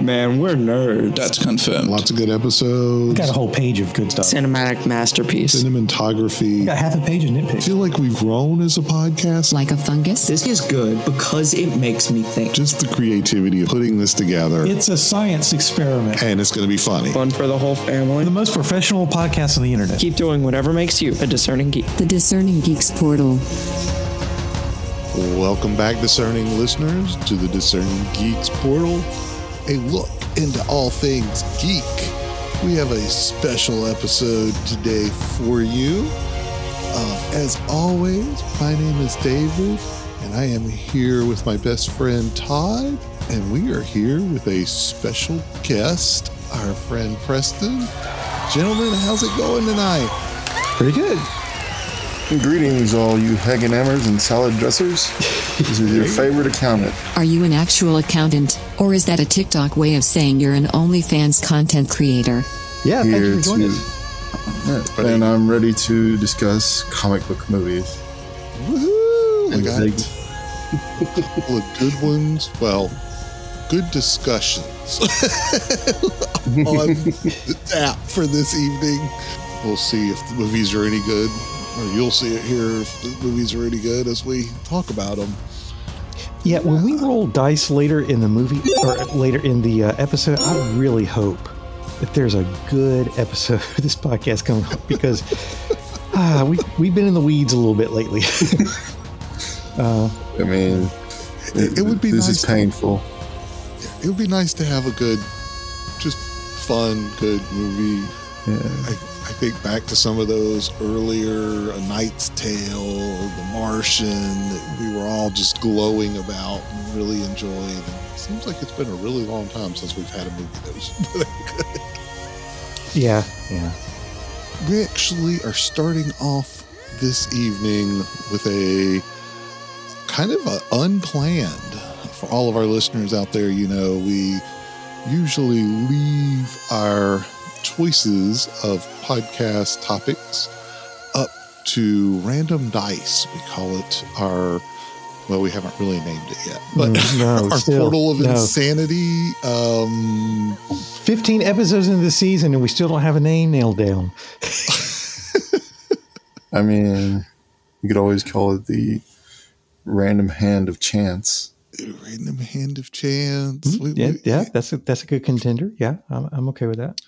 Man, we're nerds. That's confirmed. Lots of good episodes. Got a whole page of good stuff. Cinematic masterpiece. Cinematography. Got half a page of I nitpicks. feel like we've grown as a podcast. Like a fungus? This is good because it makes me think. Just the creativity of putting this together, It's a science experiment. and it's going to be funny. Fun for the whole family. The most professional podcast on the internet. Keep doing whatever makes you a discerning geek. The Discerning Geeks portal. Welcome back, discerning listeners, to the Discerning Geeks portal. A look into all things geek. We have a special episode today for you. Uh, as always, my name is David, and I am here with my best friend Todd, and we are here with a special guest, our friend Preston. Gentlemen, how's it going tonight? Pretty good. Greetings, all you Hagenammers and salad dressers. This is your favorite accountant. Are you an actual accountant? Or is that a TikTok way of saying you're an OnlyFans content creator? Yeah, thank you Here for joining to, us. Yeah, and I'm ready to discuss comic book movies. Woohoo! We got a couple of good ones. Well, good discussions on the tap for this evening. We'll see if the movies are any good, or you'll see it here if the movies are any good as we talk about them. Yeah, when we roll dice later in the movie or later in the uh, episode, I really hope that there's a good episode of this podcast coming up because ah, we we've been in the weeds a little bit lately. I mean, It, it would be this nice. is painful. it would be nice to have a good, just fun, good movie. Yeah. I, I think back to some of those earlier A Knight's Tale, The Martian, that we were all just glowing about and really enjoyed. And it seems like it's been a really long time since we've had a movie that was good. yeah, yeah. We actually are starting off this evening with a kind of a unplanned for all of our listeners out there. You know, we usually leave our choices of podcast topics up to random dice. We call it our. Well, we haven't really named it yet, but Mm, no, our still, portal of no. insanity. Um, 15 episodes into the season and we still don't have a name nailed down. I mean, you could always call it the random hand of chance. random hand of chance. We- Mm, Yeah, we- yeah, that's a, that's a good contender. Yeah, I'm, I'm okay with that.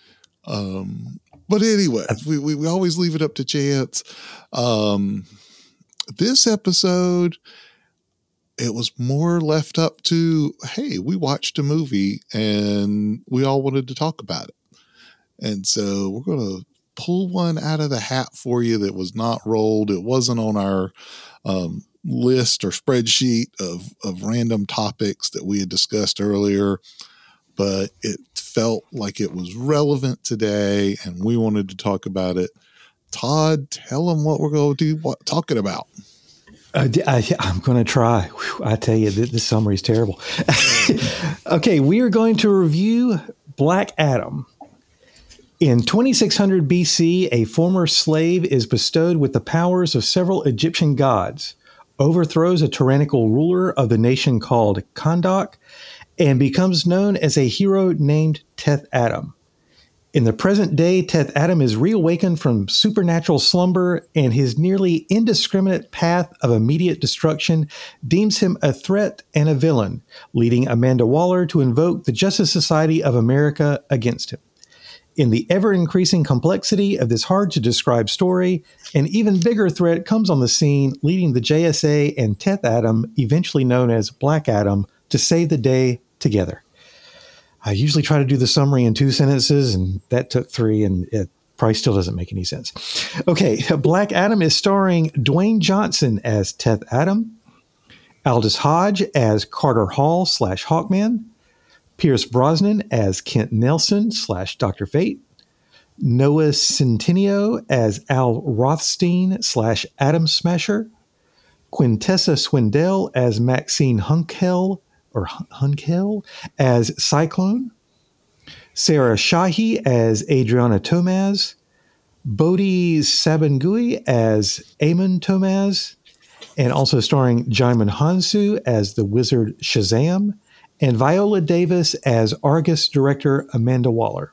Um, but anyway, we, we, we always leave it up to chance. Um, this episode, it was more left up to, hey, we watched a movie and we all wanted to talk about it. And so we're going to pull one out of the hat for you that was not rolled. It wasn't on our um, list or spreadsheet of, of random topics that we had discussed earlier but it felt like it was relevant today and we wanted to talk about it. Todd, tell them what we're going to be talking about. Uh, I, am going to try. I tell you, th- this summary is terrible. okay, we are going to review Black Adam. In 2600 BC, a former slave is bestowed with the powers of several Egyptian gods, overthrows a tyrannical ruler of the nation called Kahndaq, and becomes known as a hero named Teth Adam. In the present day, Teth Adam is reawakened from supernatural slumber, and his nearly indiscriminate path of immediate destruction deems him a threat and a villain, leading Amanda Waller to invoke the Justice Society of America against him. In the ever increasing complexity of this hard to describe story, an even bigger threat comes on the scene, leading the JSA and Teth Adam, eventually known as Black Adam, to save the day together. I usually try to do the summary in two sentences, and that took three, and it probably still doesn't make any sense. Okay, Black Adam is starring Dwayne Johnson as Teth Adam, Aldis Hodge as Carter Hall slash Hawkman, Pierce Brosnan as Kent Nelson slash Dr. Fate, Noah Centineo as Al Rothstein slash Adam Smasher, Quintessa Swindell as Maxine Hunkel or Hun- Hunkel as Cyclone, Sarah Shahi as Adriana Tomaz, Bodhi Sabongui as Amon Tomaz, and also starring Djimon Hounsou as the wizard Shazam, and Viola Davis as Argus director Amanda Waller.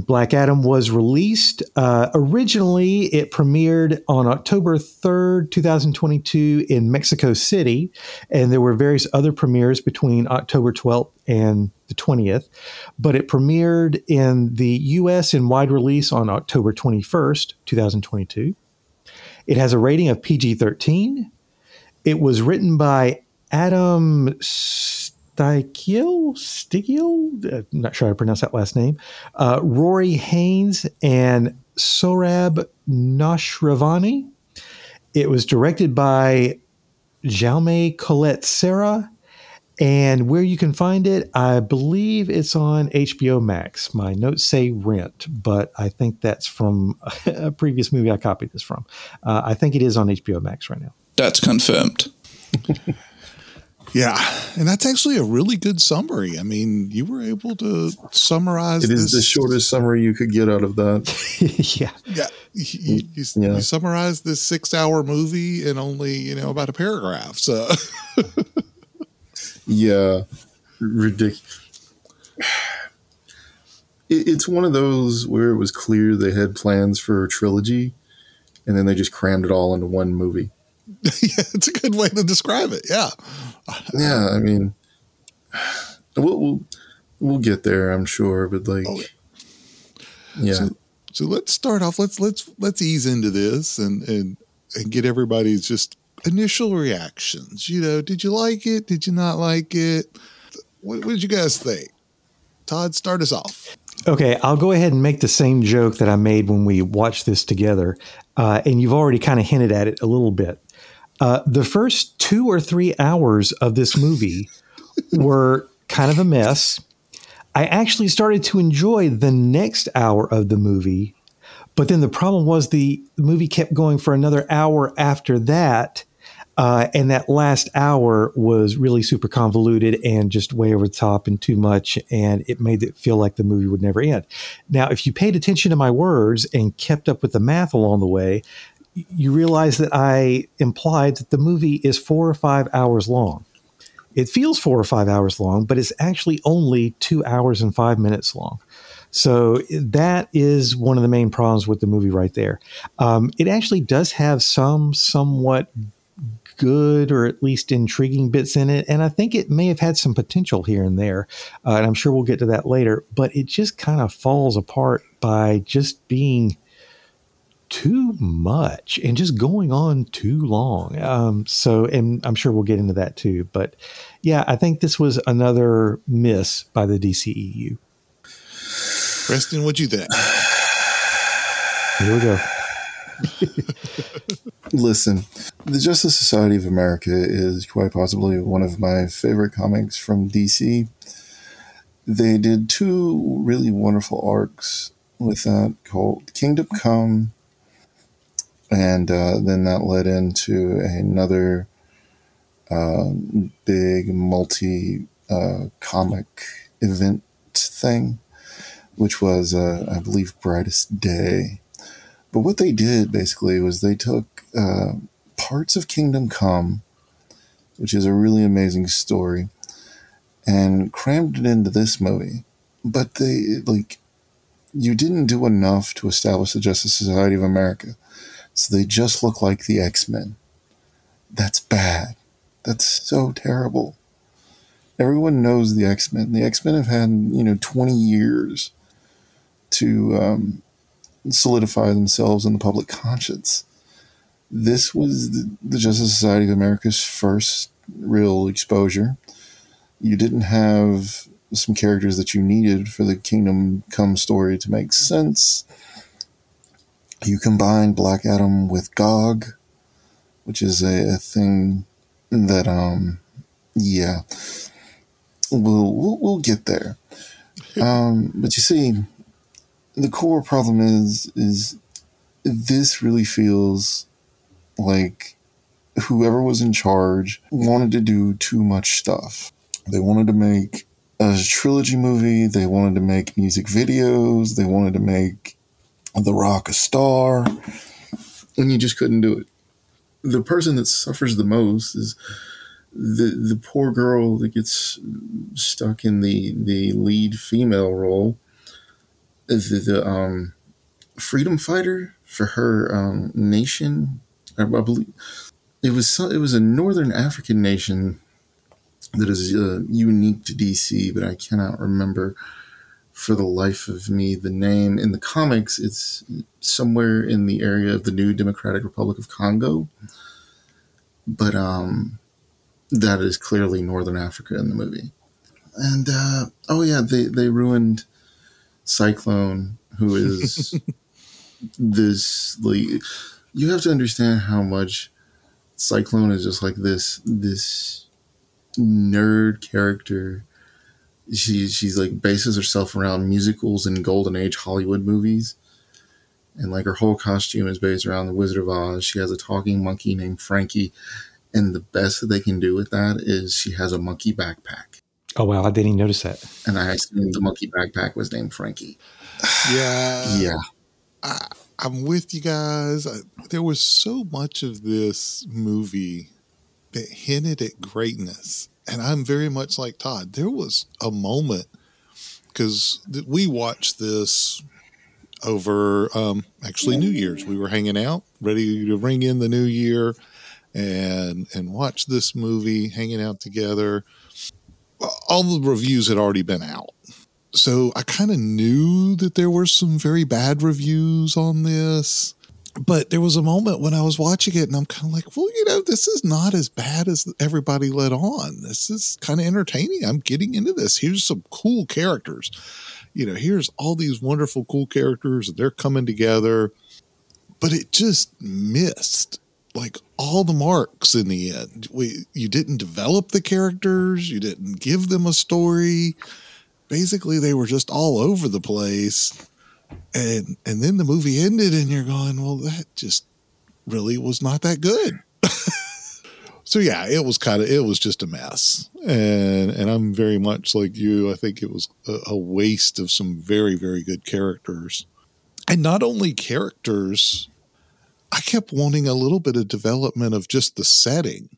Black Adam was released. Uh, originally, it premiered on October 3rd, 2022, in Mexico City, and there were various other premieres between October 12th and the 20th. But it premiered in the US in wide release on October 21st, 2022. It has a rating of PG 13. It was written by Adam Sztykiel, uh, not sure how to pronounce that last name, uh, Rory Haynes, and Sohrab Noshirvani. It was directed by Jaume Collet-Serra. And where you can find it, I believe it's on HBO Max. My notes say rent, but I think that's from a previous movie I copied this from. Uh, I think it is on HBO Max right now. That's confirmed. Yeah, and that's actually a really good summary. I mean, you were able to summarize. It is this- the shortest summary you could get out of that. yeah. Yeah, you, mm, you, Yeah. you summarized this six-hour movie in only you know about a paragraph. So Yeah, ridiculous. It, it's one of those where it was clear they had plans for a trilogy, and then they just crammed it all into one movie. yeah, it's a good way to describe it. Yeah, Yeah, I mean, we'll we'll, we'll get there, I'm sure, but like, Oh, yeah, So, so let's start off. Let's let's let's ease into this and and and get everybody's just initial reactions. You know, did you like it? Did you not like it? What, what did you guys think? Todd, start us off. Okay, I'll go ahead and make the same joke that I made when we watched this together. Uh, and you've already kind of hinted at it a little bit. Uh, the first two or three hours of this movie were kind of a mess. I actually started to enjoy the next hour of the movie, but then the problem was the movie kept going for another hour after that. Uh, and that last hour was really super convoluted and just way over the top and too much. And it made it feel like the movie would never end. Now, if you paid attention to my words and kept up with the math along the way, you realize that I implied that the movie is four or five hours long. It feels four or five hours long, but it's actually only two hours and five minutes long. So that is one of the main problems with the movie right there. Um, it actually does have some somewhat good or at least intriguing bits in it. And I think it may have had some potential here and there. Uh, and I'm sure we'll get to that later. But it just kind of falls apart by just being too much and just going on too long. Um, so, and I'm sure we'll get into that too. But yeah, I think this was another miss by the DCEU. Preston, what'd you think? Here we go. Listen, the Justice Society of America is quite possibly one of my favorite comics from DC. They did two really wonderful arcs with that called Kingdom Come, and uh, then that led into another um, big multi uh, comic event thing, which was, uh, I believe, Brightest Day. But what they did basically was they took uh, parts of Kingdom Come, which is a really amazing story, and crammed it into this movie. But they, like, you didn't do enough to establish the Justice Society of America. So they just look like the X Men. That's bad. That's so terrible. Everyone knows the X Men. The X Men have had, you know, 20 years to um, solidify themselves in the public conscience. This was the, the Justice Society of America's first real exposure. You didn't have some characters that you needed for the Kingdom Come story to make sense. You combine Black Adam with Gog, which is a, a thing that, um, yeah, we'll, we'll, we'll get there. Um, but you see, the core problem is is this really feels like whoever was in charge wanted to do too much stuff. They wanted to make a trilogy movie, they wanted to make music videos, they wanted to make The Rock a star, and you just couldn't do it. The person that suffers the most is the the poor girl that gets stuck in the the lead female role the, the um, freedom fighter for her um, nation. I, I believe it was so, it was a northern African nation that is uh, unique to DC, but I cannot remember for the life of me the name. In the comics, it's somewhere in the area of the new Democratic Republic of Congo, but um, that is clearly Northern Africa in the movie. And uh, oh yeah, they they ruined Cyclone, who is this like you have to understand how much Cyclone is just like this this nerd character. She she's like bases herself around musicals and golden age Hollywood movies. And like her whole costume is based around the Wizard of Oz. She has a talking monkey named Frankie. And the best that they can do with that is she has a monkey backpack. Oh wow, I didn't even notice that. And I assumed the monkey backpack was named Frankie. Yeah. Yeah. I, I'm with you guys. I, there was so much of this movie that hinted at greatness. And I'm very much like Todd. There was a moment because th- we watched this over um, actually New Year's. We were hanging out, ready to ring in the new year and and watch this movie, hanging out together. All the reviews had already been out so I kind of knew that there were some very bad reviews on this. But there was a moment when I was watching it and I'm kind of like, well, you know, this is not as bad as everybody let on. This is kind of entertaining. I'm getting into this. Here's some cool characters. You know, here's all these wonderful, cool characters, they're coming together. But it just missed like all the marks in the end. We you didn't develop the characters, you didn't give them a story basically they were just all over the place and and then the movie ended and you're going well that just really was not that good. So yeah it was kind of it was just a mess. And and i'm very much like you. I think it was a, a waste of some very very good characters. And not only characters i kept wanting a little bit of development of just the setting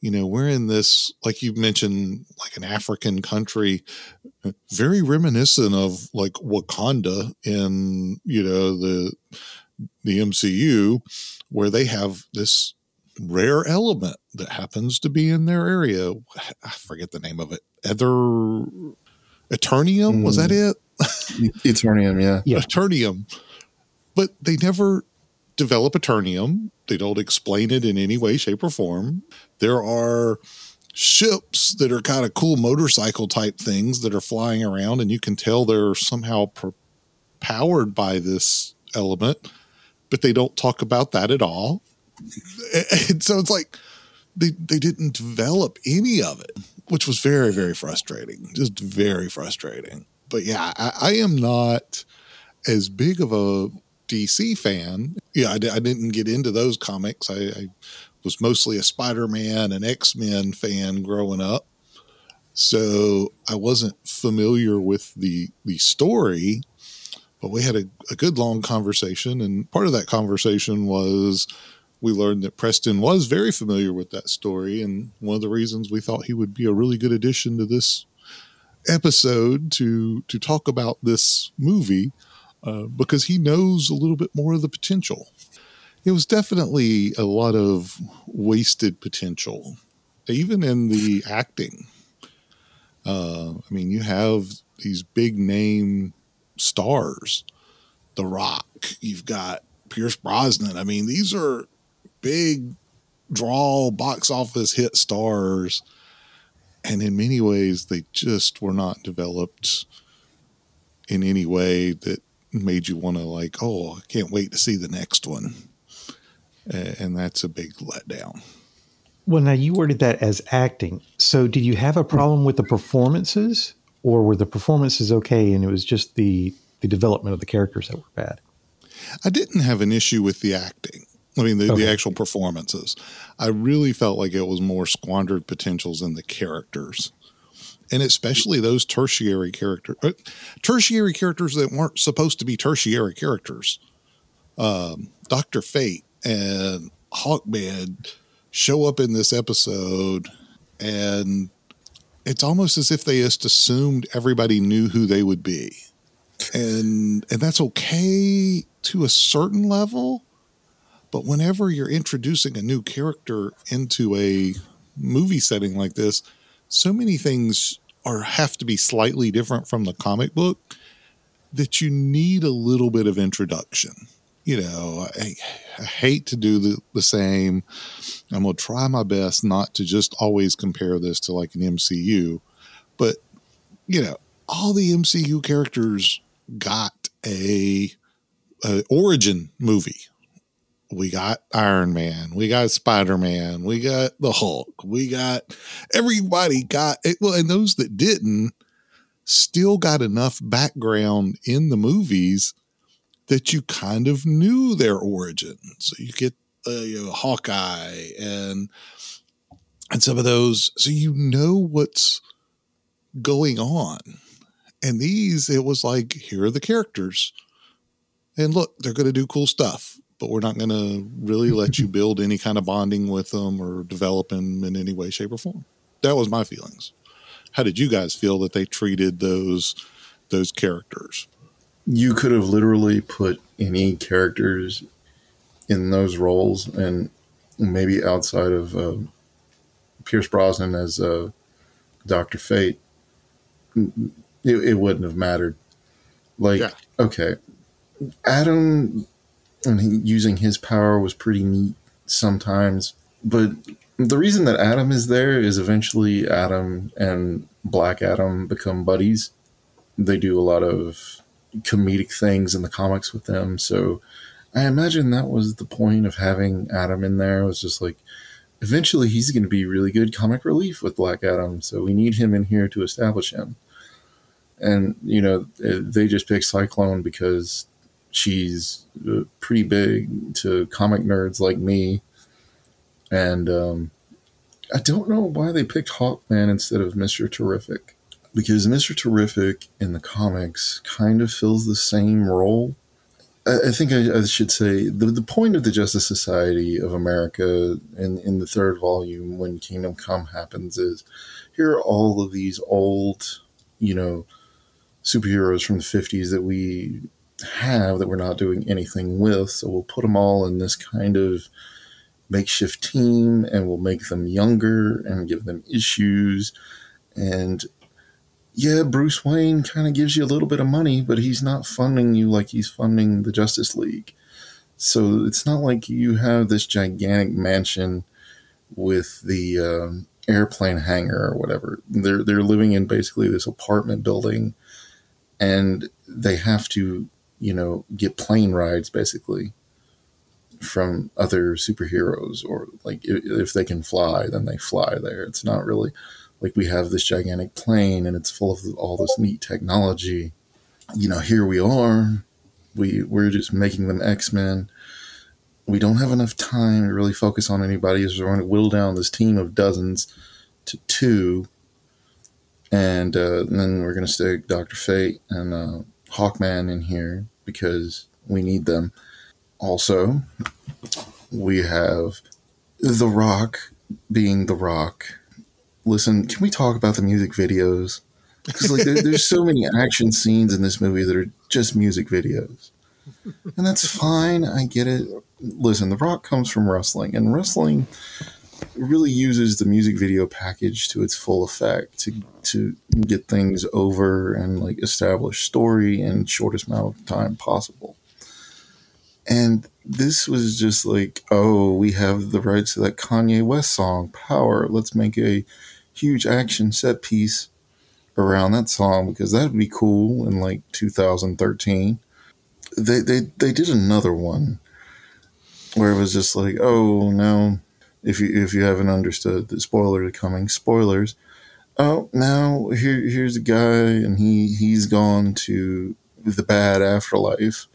you know we're in this like you mentioned like an african country very reminiscent of like wakanda in you know the the mcu where they have this rare element that happens to be in their area i forget the name of it ether eternium was that mm. it Eternium, yeah. Yeah. Eternium. But they never develop Eternium. They don't explain it in any way, shape, or form. There are ships that are kind of cool motorcycle type things that are flying around, and you can tell they're somehow pro- powered by this element, but they don't talk about that at all. And so it's like they, they didn't develop any of it, which was very, very frustrating. Just very frustrating. But yeah, I, I am not as big of a DC fan. Yeah, I, I didn't get into those comics. I, I was mostly a Spider Man and X Men fan growing up. So I wasn't familiar with the the story, but we had a, a good long conversation, and part of that conversation was we learned that Preston was very familiar with that story, and one of the reasons we thought he would be a really good addition to this episode to to talk about this movie uh, because he knows a little bit more of the potential. It was definitely a lot of wasted potential, even in the acting. Uh, I mean, you have these big name stars, The Rock. You've got Pierce Brosnan. I mean, these are big draw box office hit stars, and in many ways, they just were not developed in any way that made you want to like, oh, I can't wait to see the next one. And that's a big letdown. Well, now you worded that as acting. So, did you have a problem with the performances, or were the performances okay, and it was just the the development of the characters that were bad? I didn't have an issue with the acting. I mean, the, Okay. the actual performances. I really felt like it was more squandered potentials in the characters. And especially those tertiary characters, uh, tertiary characters that weren't supposed to be tertiary characters. Um, Dr. Fate and Hawkman show up in this episode and it's almost as if they just assumed everybody knew who they would be. And and that's okay to a certain level, but whenever you're introducing a new character into a movie setting like this, so many things are have to be slightly different from the comic book that you need a little bit of introduction. You know, I, I hate to do the, the same. I'm going to try my best not to just always compare this to like an MCU, but, you know, all the MCU characters got a, a origin movie. We got Iron Man, we got Spider Man, we got the Hulk, we got everybody got it. Well, and those that didn't, still got enough background in the movies that you kind of knew their origin. So you get uh, you know, Hawkeye and and some of those, so you know what's going on. And these, it was like, here are the characters, and look, they're going to do cool stuff, but we're not going to really let you build any kind of bonding with them or develop them in any way, shape, or form. That was my feelings how did you guys feel that they treated those those characters? You could have literally put any characters in those roles, and maybe outside of uh, Pierce Brosnan as uh, Doctor Fate, it, it, wouldn't have mattered. Like, yeah. okay, Adam and he, using his power was pretty neat sometimes, but the reason that Adam is there is eventually Adam and Black Adam become buddies. They do a lot of comedic things in the comics with them. So I imagine that was the point of having Adam in there. It was just like eventually he's going to be really good comic relief with Black Adam. So we need him in here to establish him. And, you know, they just pick Cyclone because she's uh, pretty big to comic nerds like me and um, I don't know why they picked Hawkman instead of Mr. Terrific. Because Mr. Terrific in the comics kind of fills the same role. I, I think I, I, should say the, the point of the Justice Society of America in, in the third volume, when Kingdom Come happens, is here are all of these old, you know, superheroes from the 50s that we have that we're not doing anything with. So we'll put them all in this kind of makeshift team and we'll make them younger and give them issues. And yeah, Bruce Wayne kind of gives you a little bit of money, but he's not funding you like he's funding the Justice League. So it's not like you have this gigantic mansion with the um, airplane hangar or whatever. They're they're living in basically this apartment building, and they have to you know get plane rides basically from other superheroes or like if they can fly then they fly there. It's not really like we have this gigantic plane and it's full of all this neat technology. You know here we are. We we're just making them x-men. We don't have enough time to really focus on anybody. So we're going to whittle down this team of dozens to two. And, uh, and then we're going to stick dr fate and uh, hawkman in here because we need them also, we have The Rock being The Rock. Listen, can we talk about the music videos? Because like there, there's so many action scenes in this movie that are just music videos, and that's fine. I get it. Listen, The Rock comes from wrestling, and wrestling really uses the music video package to its full effect to to get things over and like establish story in shortest amount of time possible. And this was just like, oh, we have the rights to that Kanye West song, Power. Let's make a huge action set piece around that song because that'd be cool in like 2013. They, they, they did another one where it was just like, oh, no, if you, if you haven't understood, the spoilers coming. Spoilers. Oh, now here, here's a guy and he, he's gone to the bad afterlife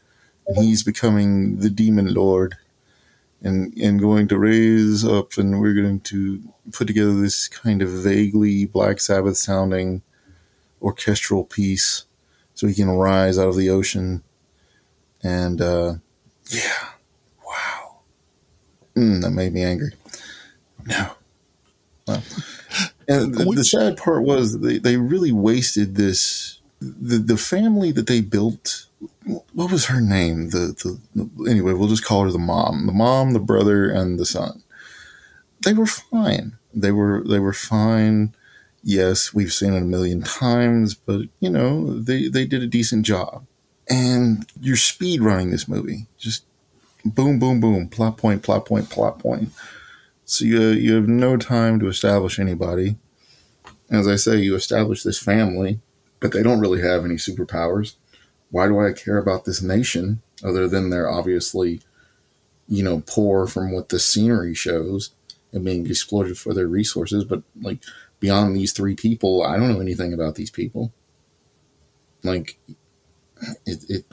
And he's becoming the demon lord and and going to raise up and we're going to put together this kind of vaguely black sabbath sounding orchestral piece so he can rise out of the ocean and uh, yeah wow mm, that made me angry no well, And the, the sad part was they, they really wasted this. The, the family that they built, what was her name? The, the anyway, we'll just call her the mom. The mom, the brother, and the son. They were fine. They were they were fine. Yes, we've seen it a million times, but you know they they did a decent job. And you're speed running this movie, just boom, boom, boom, plot point, plot point, plot point. So you you have no time to establish anybody. As I say, you establish this family, but they don't really have any superpowers. Why do I care about this nation other than they're obviously, you know, poor from what the scenery shows and being exploited for their resources? But like beyond these three people, I don't know anything about these people. Like it, it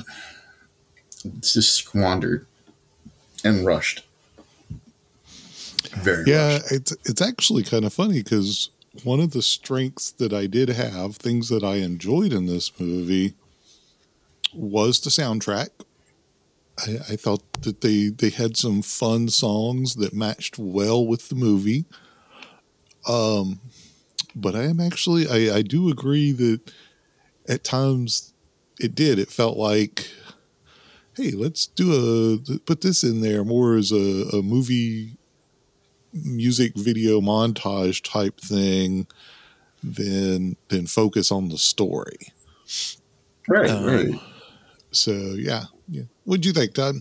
it's just squandered and rushed. Very Yeah, rushed. it's it's actually kind of funny because one of the strengths that I did have, things that I enjoyed in this movie, was the soundtrack. I, I thought that they they had some fun songs that matched well with the movie. Um, but I am actually I, I do agree that at times it did. It felt like, hey, let's do a put this in there more as a, a movie music video montage type thing than than focus on the story. Right, Um, right. So yeah, yeah. What'd you think, Todd?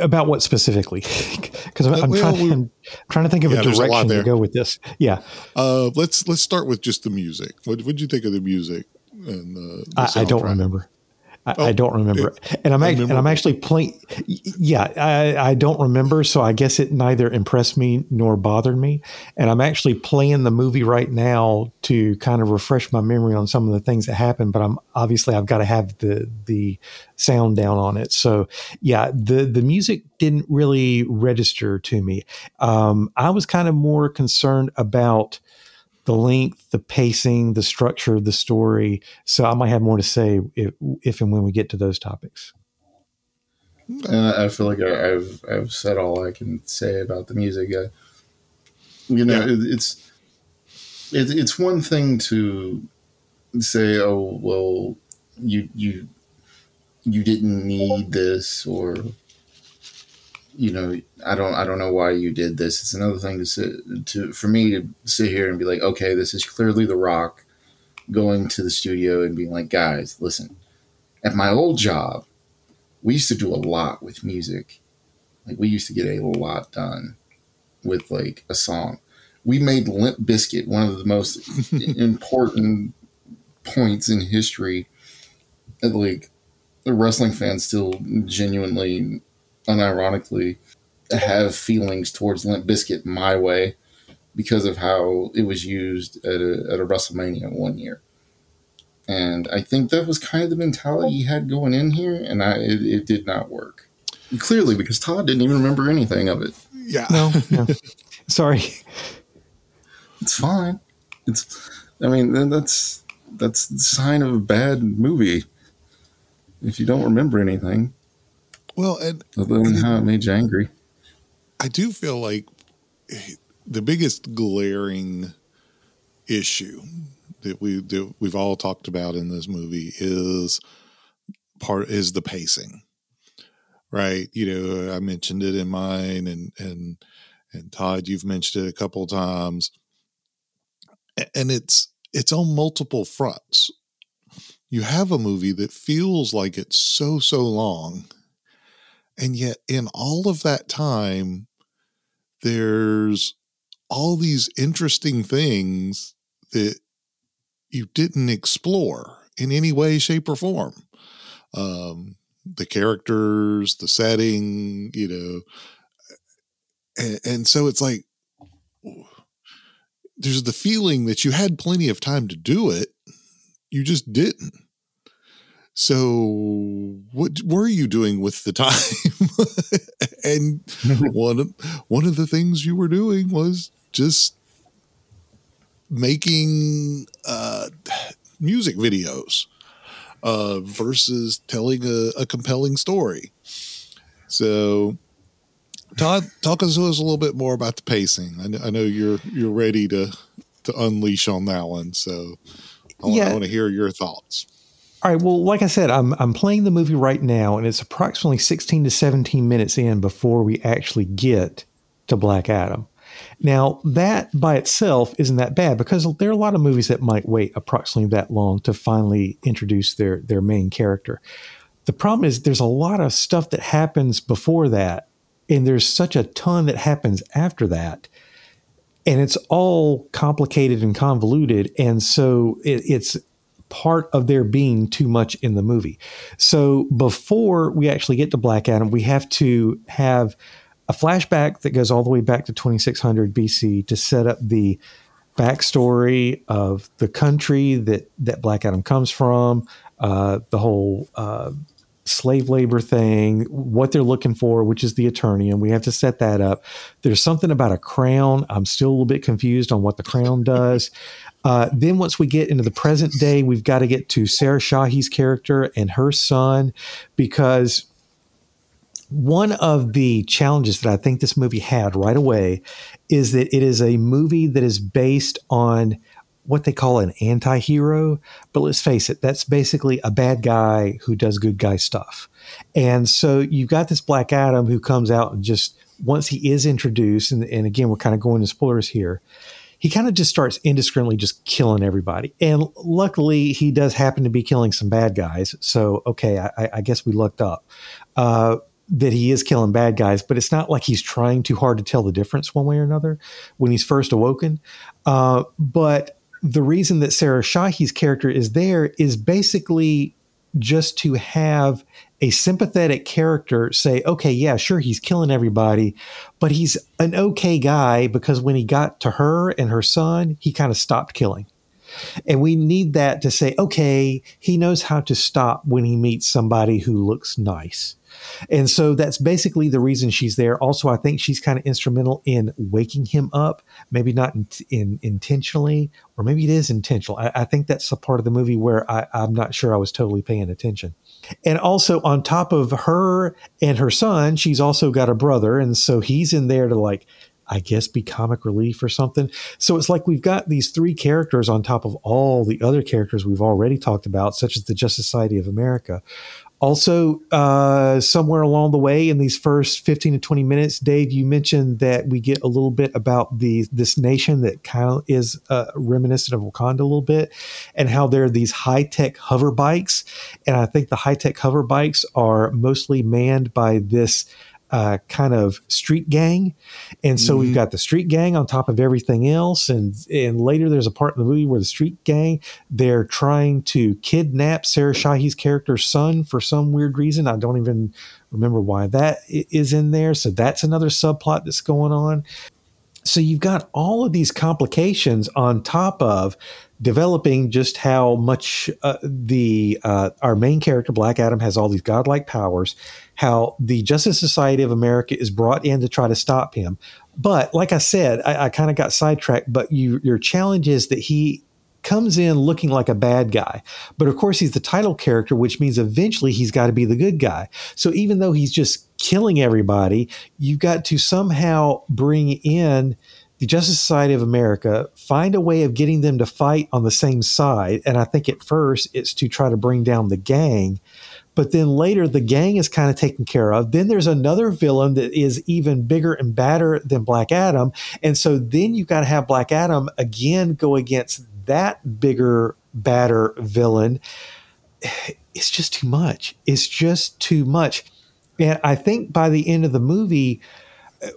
About what specifically? Because I'm, Uh, I'm well, trying, we- I'm trying to think of Yeah, a there's a direction to go with this. Yeah, Uh, let's let's start with just the music. What what'd you think of the music? And the, the I, I don't remember. I, Oh, I don't remember, and I'm act- and I'm actually playing. Yeah, I, I don't remember, so I guess it neither impressed me nor bothered me. And I'm actually playing the movie right now to kind of refresh my memory on some of the things that happened. But I'm obviously I've got to have the the sound down on it. So yeah, the the music didn't really register to me. Um, I was kind of more concerned about the length, the pacing, the structure of the story. So I might have more to say if, if and when we get to those topics. And I I feel like I, I've I've said all I can say about the music. I, you know, Yeah. it, it's it, it's one thing to say, "Oh, well, you you you didn't need this," or you know, I don't I don't know why you did this. It's another thing to sit to for me to sit here and be like, "Okay, this is clearly The Rock." Going to the studio and being like, guys, listen, at my old job, we used to do a lot with music. Like we used to get a lot done with like a song. We made Limp Bizkit one of the most important points in history. Like the wrestling fans still genuinely, unironically, have feelings towards Limp Bizkit my way because of how it was used at a at a WrestleMania one year. And I think that was kind of the mentality he had going in here, and I it, it did not work. Clearly, because Todd didn't even remember anything of it. Yeah. No, no. Sorry. It's fine. It's, I mean, that's that's the sign of a bad movie. If you don't remember anything, Well, and other than how it made you angry. I do feel like the biggest glaring issue that we that we've all talked about in this movie is part is the pacing. Right? You know, I mentioned it in mine and and and Todd, you've mentioned it a couple times. And it's it's on multiple fronts. You have a movie that feels like it's so so long and yet in all of that time there's all these interesting things that you didn't explore in any way, shape, or form. Um, the characters, the setting, you know, and, and so it's like there's the feeling that you had plenty of time to do it, you just didn't. So, what were you doing with the time? and one of, one of the things you were doing was just making uh, music videos uh, versus telling a, a compelling story. So, Todd, talk us to us a little bit more about the pacing. I know, I know you're you're ready to to unleash on that one. So I, Yeah. want to hear your thoughts. All right. Well, like I said, I'm I'm playing the movie right now, and it's approximately 16 to 17 minutes in before we actually get to Black Adam. Now, that by itself isn't that bad because there are a lot of movies that might wait approximately that long to finally introduce their their main character. The problem is there's a lot of stuff that happens before that, and there's such a ton that happens after that and it's all complicated and convoluted and so it, it's part of there being too much in the movie so before we actually get to black adam we have to have a flashback that goes all the way back to 2600 bc to set up the backstory of the country that that black adam comes from uh, the whole uh, slave labor thing, what they're looking for, which is the Eternium, and we have to set that up. There's something about a crown. I'm still a little bit confused on what the crown does. Uh, then once we get into the present day, we've got to get to Sarah Shahi's character and her son, because one of the challenges that I think this movie had right away is that it is a movie that is based on what they call an anti-hero. But let's face it that's basically a bad guy who does good guy stuff. And so you've got this black adam who comes out and just once he is introduced and, and again we're kind of going to spoilers here he kind of just starts indiscriminately just killing everybody and luckily he does happen to be killing some bad guys so okay i, I guess we looked up uh, that he is killing bad guys, but it's not like he's trying too hard to tell the difference one way or another when he's first awoken. Uh, but the reason that Sarah Shahi's character is there is basically just to have a sympathetic character say, okay, yeah, sure, he's killing everybody, but he's an okay guy because when he got to her and her son, he kind of stopped killing. And we need that to say, okay, he knows how to stop when he meets somebody who looks nice. And so that's basically the reason she's there. Also, I think she's kind of instrumental in waking him up, maybe not in, in intentionally, or maybe it is intentional. I, I think that's a part of the movie where I, I'm not sure I was totally paying attention. And also, on top of her and her son, she's also got a brother. And so he's in there to like, I guess, be comic relief or something. So it's like we've got these three characters on top of all the other characters we've already talked about, such as the Justice Society of America. Also, uh, somewhere along the way in these first 15 to 20 minutes, Dave, you mentioned that we get a little bit about the this nation that kind of is uh, reminiscent of Wakanda a little bit, and how there are these high tech hover bikes. And I think the high tech hover bikes are mostly manned by this uh, kind of street gang, and so we've got the street gang on top of everything else, and and later there's a part in the movie where the street gang they're trying to kidnap Sarah Shahi's character's son for some weird reason. I don't even remember why that is in there. So that's another subplot that's going on. So you've got all of these complications on top of developing just how much uh, the uh, our main character Black Adam has all these godlike powers, how the Justice Society of America is brought in to try to stop him. But like I said, I, I kind of got sidetracked. But you, your challenge is that he comes in looking like a bad guy. But of course, he's the title character, which means eventually he's got to be the good guy. So even though he's just killing everybody, you've got to somehow bring in the Justice Society of America, find a way of getting them to fight on the same side. And I think at first it's to try to bring down the gang. But then later, the gang is kind of taken care of. Then there's another villain that is even bigger and badder than Black Adam. And so then you've got to have Black Adam again go against that bigger, badder villain. It's just too much. It's just too much. And I think by the end of the movie, uh,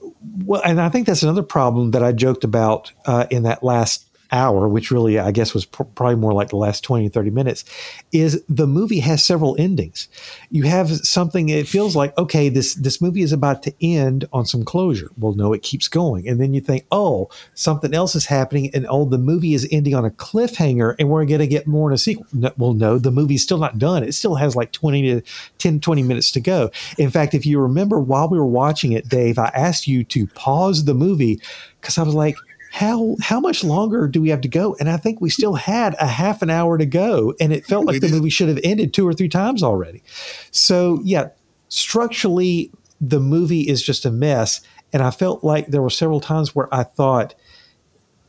well, and I think that's another problem that I joked about uh, in that last hour, which really I guess was pr- probably more like the last 20, 30 minutes, is the movie has several endings. You have something, it feels like, okay, this, this movie is about to end on some closure. Well, no, it keeps going. And then you think, oh, something else is happening. And oh, the movie is ending on a cliffhanger and we're going to get more in a sequel. No, well, no, the movie's still not done. It still has like 20 to 10, 20 minutes to go. In fact, if you remember while we were watching it, Dave, I asked you to pause the movie because I was like, how how much longer do we have to go? And I think we still had a half an hour to go, and it felt like the movie should have ended two or three times already. So yeah, structurally the movie is just a mess, and I felt like there were several times where I thought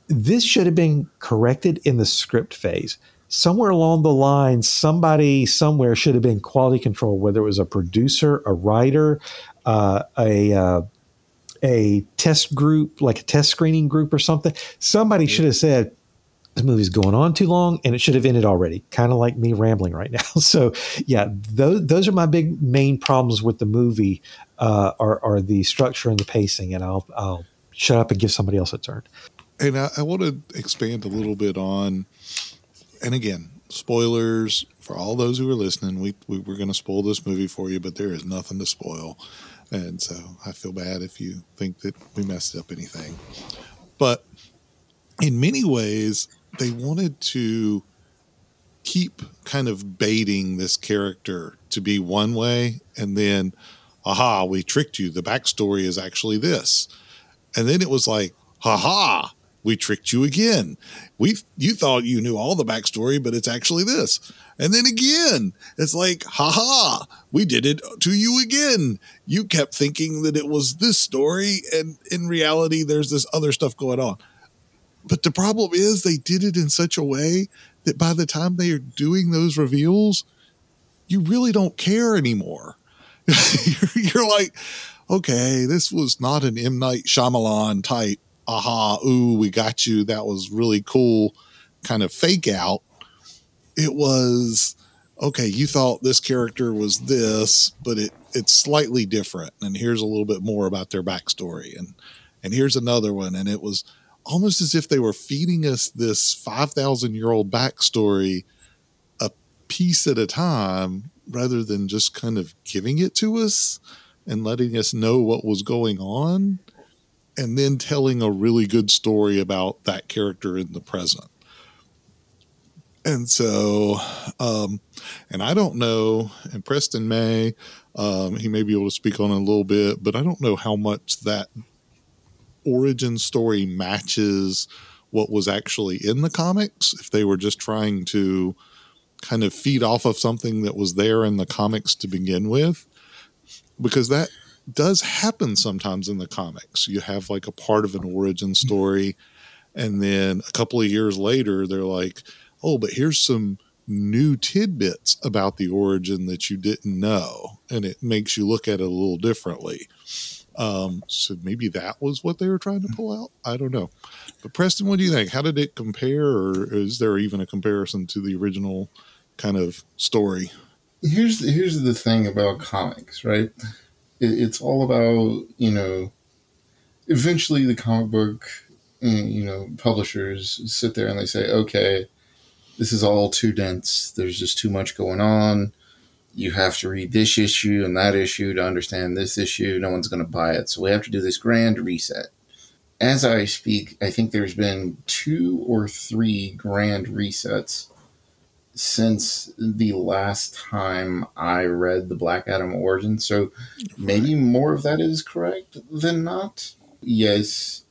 this should have been corrected in the script phase. Somewhere along the line, somebody somewhere should have been quality control, whether it was a producer, a writer, uh, a uh, a test group, like a test screening group or something. Somebody should have said, this movie's going on too long and it should have ended already kind of like me rambling right now so yeah those, those are my big main problems with the movie uh, are, are the structure and the pacing and I'll, I'll shut up and give somebody else a turn And I, I want to expand a little bit on, and again, spoilers for all those who are listening. We, we we're going to spoil this movie for you, but there is nothing to spoil, and so I feel bad if you think that we messed up anything. But in many ways, they wanted to keep kind of baiting this character to be one way, and then, aha, we tricked you. The backstory is actually this, and then it was like, ha ha we tricked you again. We you thought you knew all the backstory, but it's actually this. And then again, it's like, ha ha, we did it to you again. You kept thinking that it was this story, and in reality, there's this other stuff going on. But the problem is they did it in such a way that by the time they are doing those reveals, you really don't care anymore. you're, you're like, okay, this was not an M. Night Shyamalan type aha, ooh, we got you. That was really cool kind of fake out. It was okay, you thought this character was this, but it it's slightly different. And here's a little bit more about their backstory. And and here's another one. And it was almost as if they were feeding us this five thousand year old backstory a piece at a time rather than just kind of giving it to us and letting us know what was going on and then telling a really good story about that character in the present. And so, um, and I don't know, and Preston may, um, he may be able to speak on it a little bit, but I don't know how much that origin story matches what was actually in the comics. If they were just trying to kind of feed off of something that was there in the comics to begin with, because that does happen sometimes in the comics. You have like a part of an origin story, and then a couple of years later, they're like, oh, but here's some new tidbits about the origin that you didn't know. And it makes you look at it a little differently. Um, so maybe that was what they were trying to pull out. I don't know. But Preston, what do you think? How did it compare, or is there even a comparison to the original kind of story? Here's the, here's the thing about comics, right? It's all about you know eventually the comic book mm, you know publishers sit there and they say okay this is all too dense. There's just too much going on. You have to read this issue and that issue to understand this issue. No one's going to buy it. So we have to do this grand reset. As i speak i think there's been two or three grand resets since the last time I read the Black Adam origin. So maybe more of that is correct than not. Yes,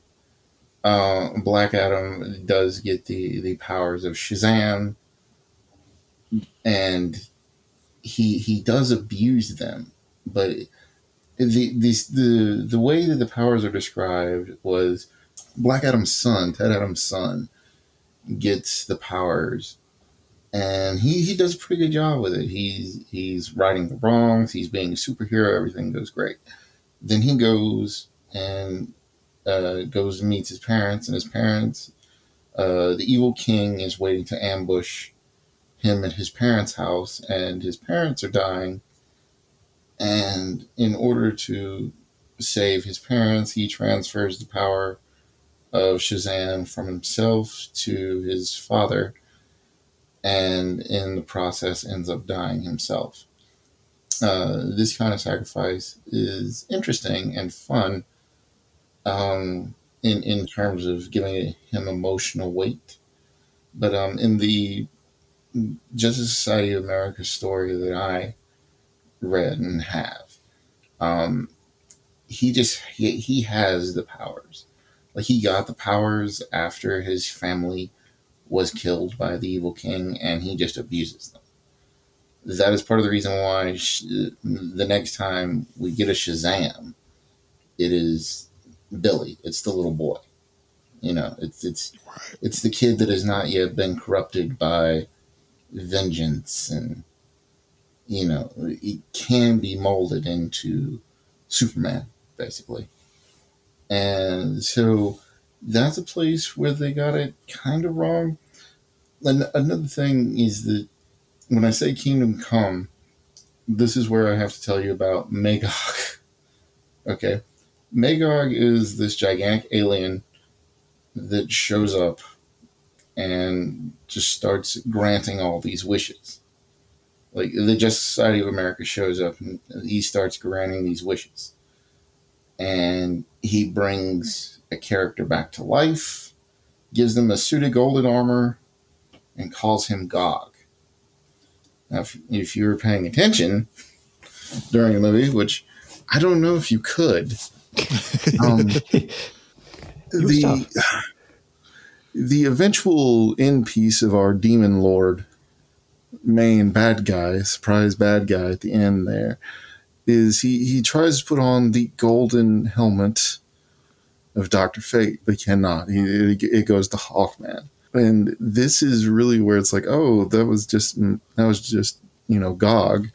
uh, Black Adam does get the, the powers of Shazam, and he he does abuse them. But the the the, the way that the powers are described was Black Adam's son, Teth-Adam's son, gets the powers and he he does a pretty good job with it. He's he's righting the wrongs. He's being a superhero. Everything goes great. Then he goes and uh, goes and meets his parents, and his parents, uh, the evil king, is waiting to ambush him at his parents' house, and his parents are dying. And in order to save his parents, he transfers the power of Shazam from himself to his father and in the process ends up dying himself. Uh, this kind of sacrifice is interesting and fun um, in in terms of giving him emotional weight. But um, in the Justice Society of America story that I read and have, um, he just he, he has the powers. Like he got the powers after his family was killed by the evil king and he just abuses them. That is part of the reason why sh- the next time we get a Shazam, it is Billy. It's the little boy. You know, it's it's it's the kid that has not yet been corrupted by vengeance, and you know, it can be molded into Superman, basically. And so that's a place where they got it kind of wrong. And another thing is that when I say Kingdom Come, this is where I have to tell you about Magog. okay. Magog is this gigantic alien that shows up and just starts granting all these wishes. Like the Justice Society of America shows up and he starts granting these wishes. And he brings a character back to life, gives them a suit of golden armor, and calls him Gog. Now, if, if you were paying attention during the movie, which I don't know if you could, um, the the eventual end piece of our demon lord, main bad guy, surprise bad guy at the end there, is he he tries to put on the golden helmet of Doctor Fate, but cannot. He, it, it goes to Hawkman and this is really where it's like, oh, that was just mm, that was just you know Gog.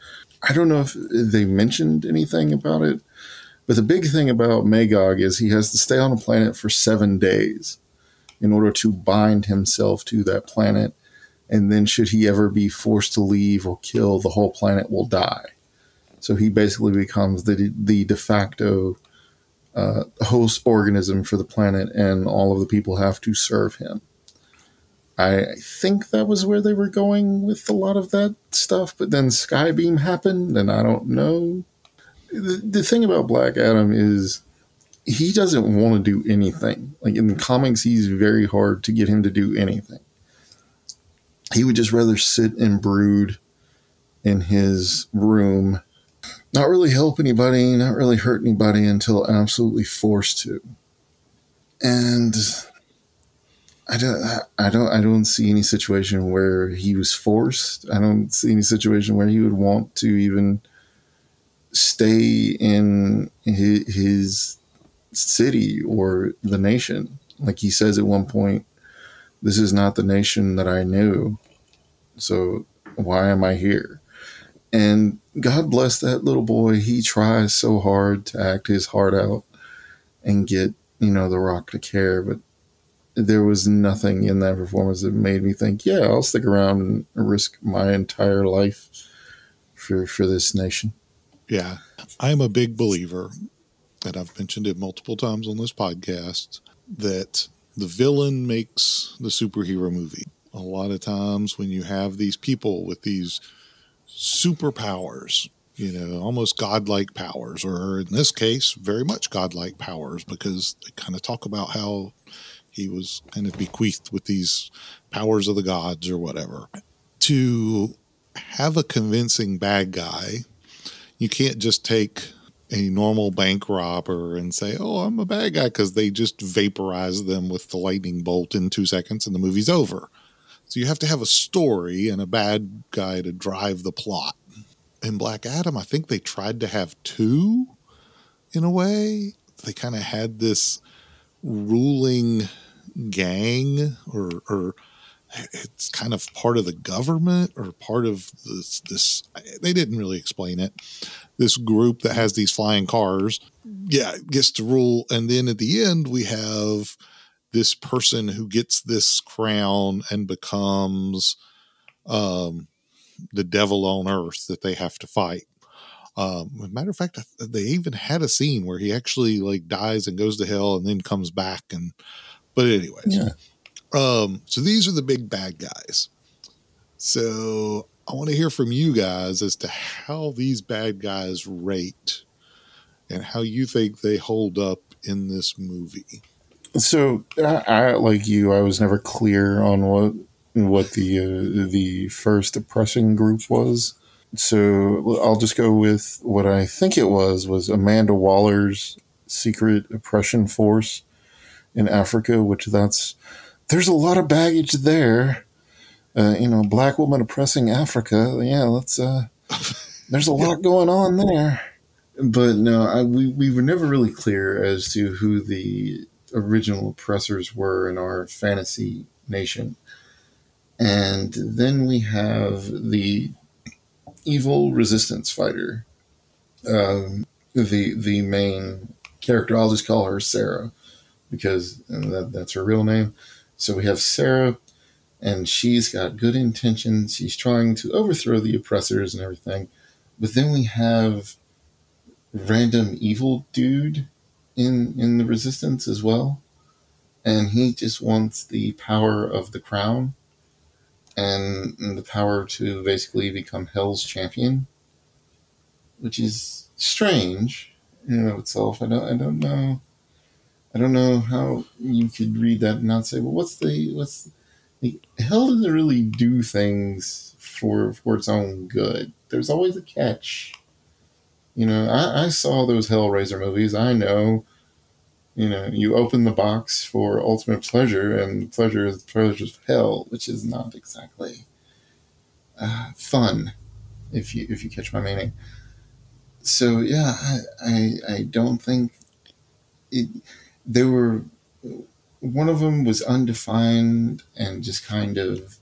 I don't know if they mentioned anything about it, but the big thing about Magog is he has to stay on a planet for seven days in order to bind himself to that planet, and then should he ever be forced to leave or kill, the whole planet will die. So he basically becomes the the de facto uh, host organism for the planet, and all of the people have to serve him. I think that was where they were going with a lot of that stuff, but then Skybeam happened, and I don't know. The, the thing about Black Adam is he doesn't want to do anything. Like in the comics, he's very hard to get him to do anything. He would just rather sit and brood in his room, not really help anybody, not really hurt anybody until absolutely forced to. And I don't, I don't, I don't see any situation where he was forced. I don't see any situation where he would want to even stay in his, his city or the nation. Like he says at one point, this is not the nation that I knew. So why am I here? And God bless that little boy. He tries so hard to act his heart out and get, you know, the rock to care, but there was nothing in that performance that made me think, yeah, I'll stick around and risk my entire life for for this nation. Yeah, I'm a big believer, and I've mentioned it multiple times on this podcast that the villain makes the superhero movie. A lot of times when you have these people with these superpowers, you know, almost godlike powers, or in this case, very much godlike powers, because they kind of talk about how he was kind of bequeathed with these powers of the gods or whatever. To have a convincing bad guy, you can't just take a normal bank robber and say, "Oh, I'm a bad guy," because they just vaporize them with the lightning bolt in two seconds and the movie's over. So you have to have a story and a bad guy to drive the plot. In Black Adam, I think they tried to have two in a way. They kind of had this ruling gang or or it's kind of part of the government or part of this this they didn't really explain it this group that has these flying cars yeah gets to rule and then at the end we have this person who gets this crown and becomes um the devil on earth that they have to fight um, matter of fact, they even had a scene where he actually like dies and goes to hell and then comes back and but anyways, yeah. um, so these are the big bad guys. So I want to hear from you guys as to how these bad guys rate and how you think they hold up in this movie. So I, I like you, I was never clear on what what the uh, the first oppressing group was. So I'll just go with what I think it was was Amanda Waller's secret oppression force in Africa, which that's there's a lot of baggage there. Uh, you know, black woman oppressing Africa. Yeah, let's. Uh, there's a lot going on there. But no, I, we we were never really clear as to who the original oppressors were in our fantasy nation. And then we have the evil resistance fighter, um, the the main character. I'll just call her Sarah because that, that's her real name. So we have Sarah, and she's got good intentions. She's trying to overthrow the oppressors and everything. But then we have random evil dude in in the resistance as well. And he just wants the power of the crown and, the power to basically become hell's champion which is strange in and of itself. I don't i don't know. I don't know how you could read that and not say well what's the what's the hell doesn't really do things for for its own good. There's always a catch you know, I, I saw those Hellraiser movies. I know, you know, you open the box for ultimate pleasure, and pleasure is the pleasure of hell, which is not exactly uh, fun, if you if you catch my meaning. So yeah, I I, I don't think it. There were one of them was undefined and just kind of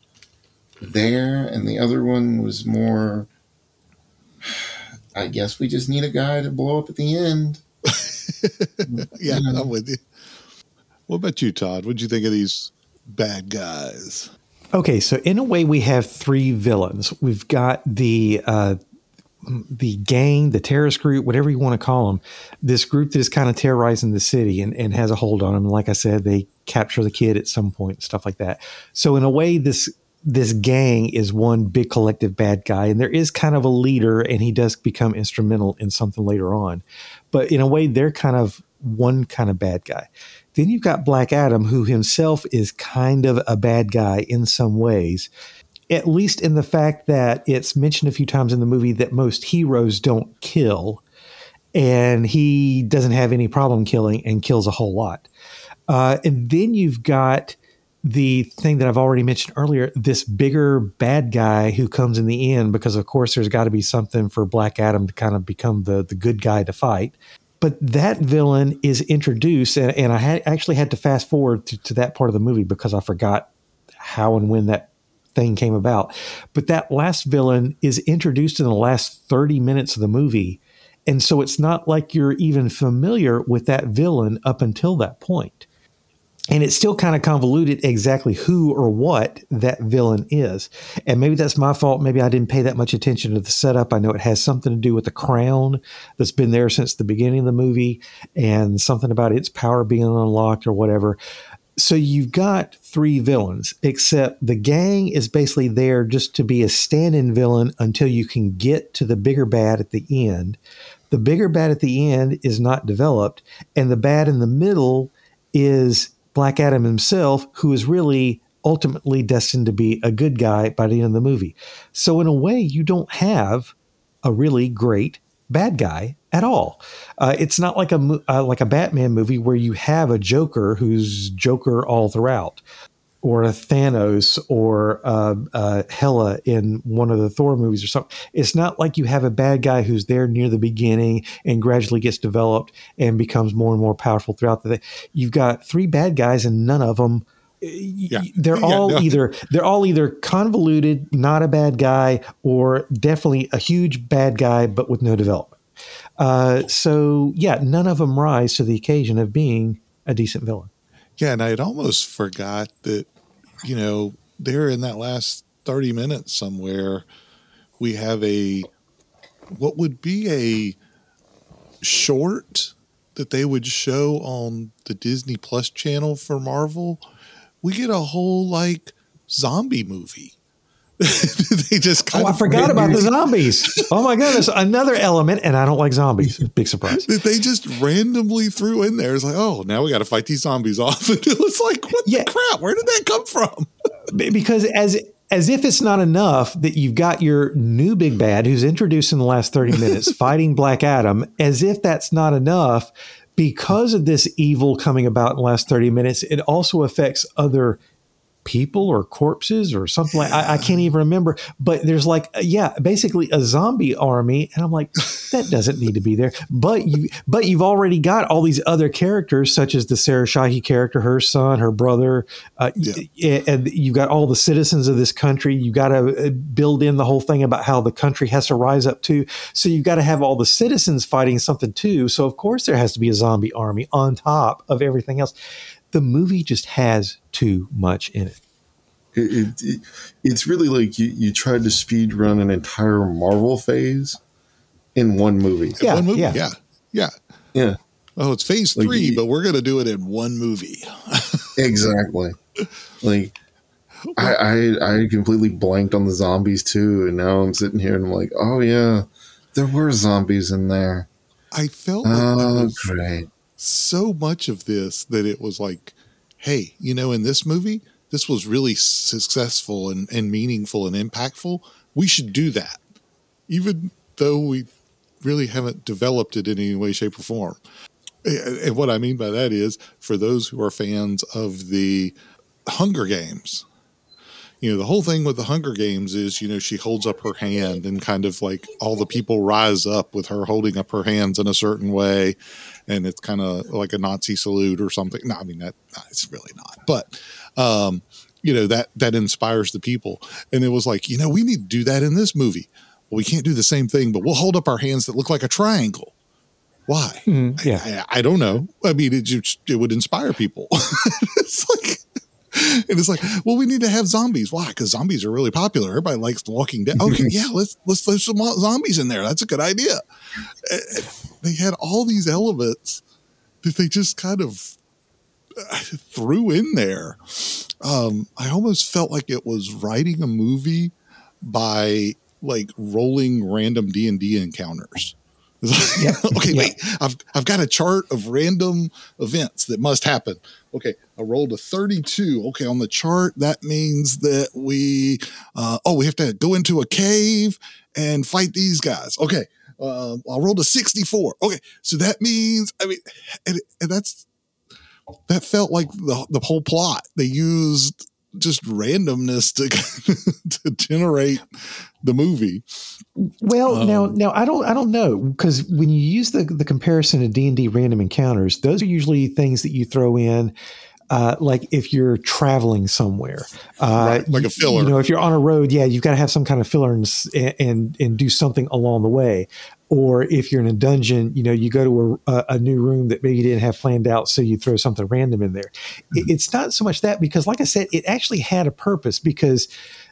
there, and the other one was more I guess we just need a guy to blow up at the end. yeah, You know. I'm with you. What about you, Todd? What'd you think of these bad guys? Okay, so in a way, we have three villains. We've got the uh, the gang, the terrorist group, whatever you want to call them. This group that is kind of terrorizing the city and, and has a hold on them. Like I said, they capture the kid at some point, stuff like that. So in a way, this this gang is one big collective bad guy, and there is kind of a leader, and he does become instrumental in something later on. But in a way, they're kind of one kind of bad guy. Then you've got Black Adam, who himself is kind of a bad guy in some ways, at least in the fact that it's mentioned a few times in the movie that most heroes don't kill, and he doesn't have any problem killing and kills a whole lot. Uh, and then you've got the thing that I've already mentioned earlier this bigger bad guy who comes in the end because, of course, there's got to be something for Black Adam to kind of become the, the good guy to fight. But that villain is introduced and, and i had actually had to fast forward to, to that part of the movie because i forgot how and when that thing came about. But that last villain is introduced in the last 30 minutes of the movie and so it's not like you're even familiar with that villain up until that point and it's still kind of convoluted exactly who or what that villain is. And maybe that's my fault. Maybe I didn't pay that much attention to the setup. I know it has something to do with the crown that's been there since the beginning of the movie and something about its power being unlocked or whatever. So you've got three villains, except the gang is basically there just to be a stand in villain until you can get to the bigger bad at the end. The bigger bad at the end is not developed, and the bad in the middle is Black Adam himself, who is really ultimately destined to be a good guy by the end of the movie. So, in a way, you don't have a really great bad guy at all. Uh, it's not like a uh, like a Batman movie where you have a Joker who's Joker all throughout, or a Thanos or uh, uh, Hela in one of the Thor movies or something. It's not like you have a bad guy who's there near the beginning and gradually gets developed and becomes more and more powerful throughout the. Day. You've got three bad guys and none of them. Yeah. They're Yeah, all no. either they're all either convoluted, not a bad guy, or definitely a huge bad guy, but with no development. Uh, so yeah, none of them rise to the occasion of being a decent villain. Yeah, and I had almost forgot that, you know, there in that last 30 minutes somewhere, we have a what would be a short that they would show on the Disney Plus channel for Marvel. We get a whole like zombie movie. they just Oh, I forgot about the zombies. Oh my goodness, another element, and I don't like zombies. Big surprise. that they just randomly threw in there. It's like, oh, now we got to fight these zombies off. And it was like, what Yeah. the crap? Where did that come from? Because as as if it's not enough that you've got your new big bad who's introduced in the last 30 minutes fighting Black Adam, as if that's not enough, because of this evil coming about in the last 30 minutes, it also affects other people or corpses or something like I, I can't even remember. But there's like uh, yeah, basically a zombie army, and I'm like that doesn't need to be there. But you but you've already got all these other characters such as the Sarah Shahi character, her son, her brother, uh, Yeah. and you've got all the citizens of this country. You've got to build in the whole thing about how the country has to rise up too. So you've got to have all the citizens fighting something too. So of course there has to be a zombie army on top of everything else. The movie just has too much in it. It, it, it- it's really like you, you tried to speed run an entire Marvel phase in one movie. Yeah, one movie. yeah. Yeah. yeah. Yeah, Oh, it's phase Like, three, you- but we're going to do it in one movie. exactly. like I, I I completely blanked on the zombies too, and now I'm sitting here and I'm like, oh yeah, there were zombies in there. I felt like there Oh was great. So much of this that it was like, hey, you know, in this movie, this was really successful and, and meaningful and impactful. We should do that, even though we really haven't developed it in any way, shape, or form. And and what I mean by that is for those who are fans of the Hunger Games, you know, the whole thing with the Hunger Games is, you know, she holds up her hand and kind of like all the people rise up with her holding up her hands in a certain way. And it's kind of like a Nazi salute or something. No, I mean, that no, it's really not. But, um, you know, that, that inspires the people. And it was like, you know, we need to do that in this movie. Well, we can't do the same thing, but we'll hold up our hands that look like a triangle. Why? Mhm, yeah. I, I don't know. I mean, it just it would inspire people. it's like, and it's like, well, we need to have zombies. Why? Because zombies are really popular. Everybody likes Walking Dead. Okay, yeah, let's let's throw some zombies in there. That's a good idea. They had all these elements that they just kind of uh, threw in there. Um, I almost felt like it was writing a movie by like rolling random D and D encounters. Like, okay, Yeah. wait. I've I've got a chart of random events that must happen. Okay, I rolled a thirty-two. Okay, on the chart that means that we uh, oh we have to go into a cave and fight these guys. Okay, uh, I rolled a sixty-four. Okay, so that means I mean, and, and that's that felt like the the whole plot. They used just randomness to to generate the movie. Well, now, Um, now I don't, I don't know because when you use the the comparison to D and D random encounters, those are usually things that you throw in, uh, like if you're traveling somewhere, uh, Right, like a filler. You know, if you're on a road, yeah, you've got to have some kind of filler and and and do something along the way. Or if you're in a dungeon, you know, you go to a, a, new room that maybe you didn't have planned out, so you throw something random in there. It- hmm. it's not so much that because, like I said, it actually had a purpose because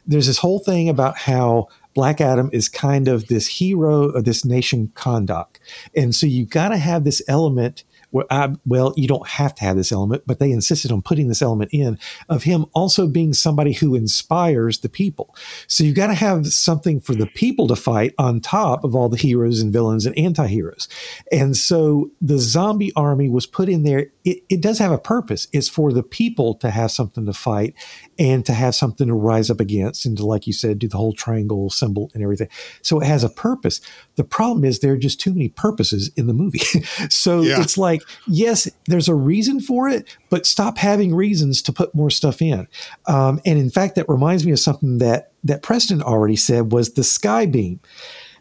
there's this whole thing about how Black Adam is kind of this hero of this nation Kahndaq. And so you've got to have this element. Where I, well, you don't have to have this element, but they insisted on putting this element in of him also being somebody who inspires the people. So you've got to have something for the people to fight on top of all the heroes and villains and anti-heroes. And so the zombie army was put in there. It, it does have a purpose. It's for the people to have something to fight and to have something to rise up against and to, like you said, do the whole triangle symbol and everything. So it has a purpose. The problem is there are just too many purposes in the movie. so Yeah. it's like, yes, there's a reason for it, but stop having reasons to put more stuff in. Um, and in fact, that reminds me of something that that Preston already said was the sky beam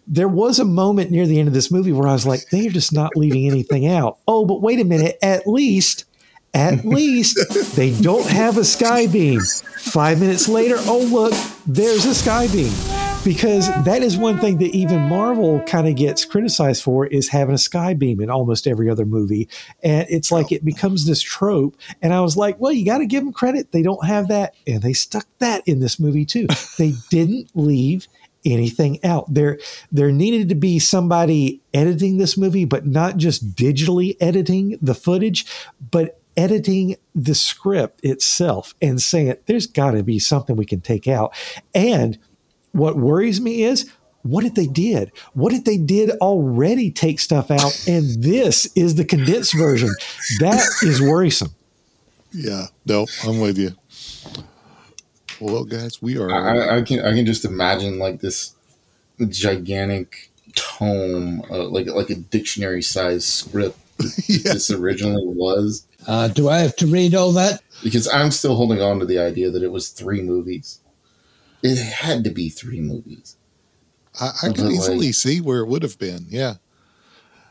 there was a moment near the end of this movie where I was like, they're just not leaving anything out. Oh, but wait a minute. At least, at least they don't have a sky beam. Five minutes later, oh, look, there's a sky beam. Because that is one thing that even Marvel kind of gets criticized for is having a sky beam in almost every other movie. And it's like it becomes this trope. And I was like, well, you got to give them credit. They don't have that. And they stuck that in this movie too. They didn't leave anything out. There there needed to be somebody editing this movie, but not just digitally editing the footage, but editing the script itself and saying there's got to be something we can take out. And what worries me is what if they did? What if they did already take stuff out and this is the condensed version? That is worrisome. Yeah, no, I'm with you. Well, guys, we are. I, I can I can just imagine like this gigantic tome, uh, like like a dictionary sized script yeah, this originally was, Uh, do I have to read all that? Because I'm still holding on to the idea that it was three movies. It had to be three movies. I, I can easily like- see where it would have been. Yeah.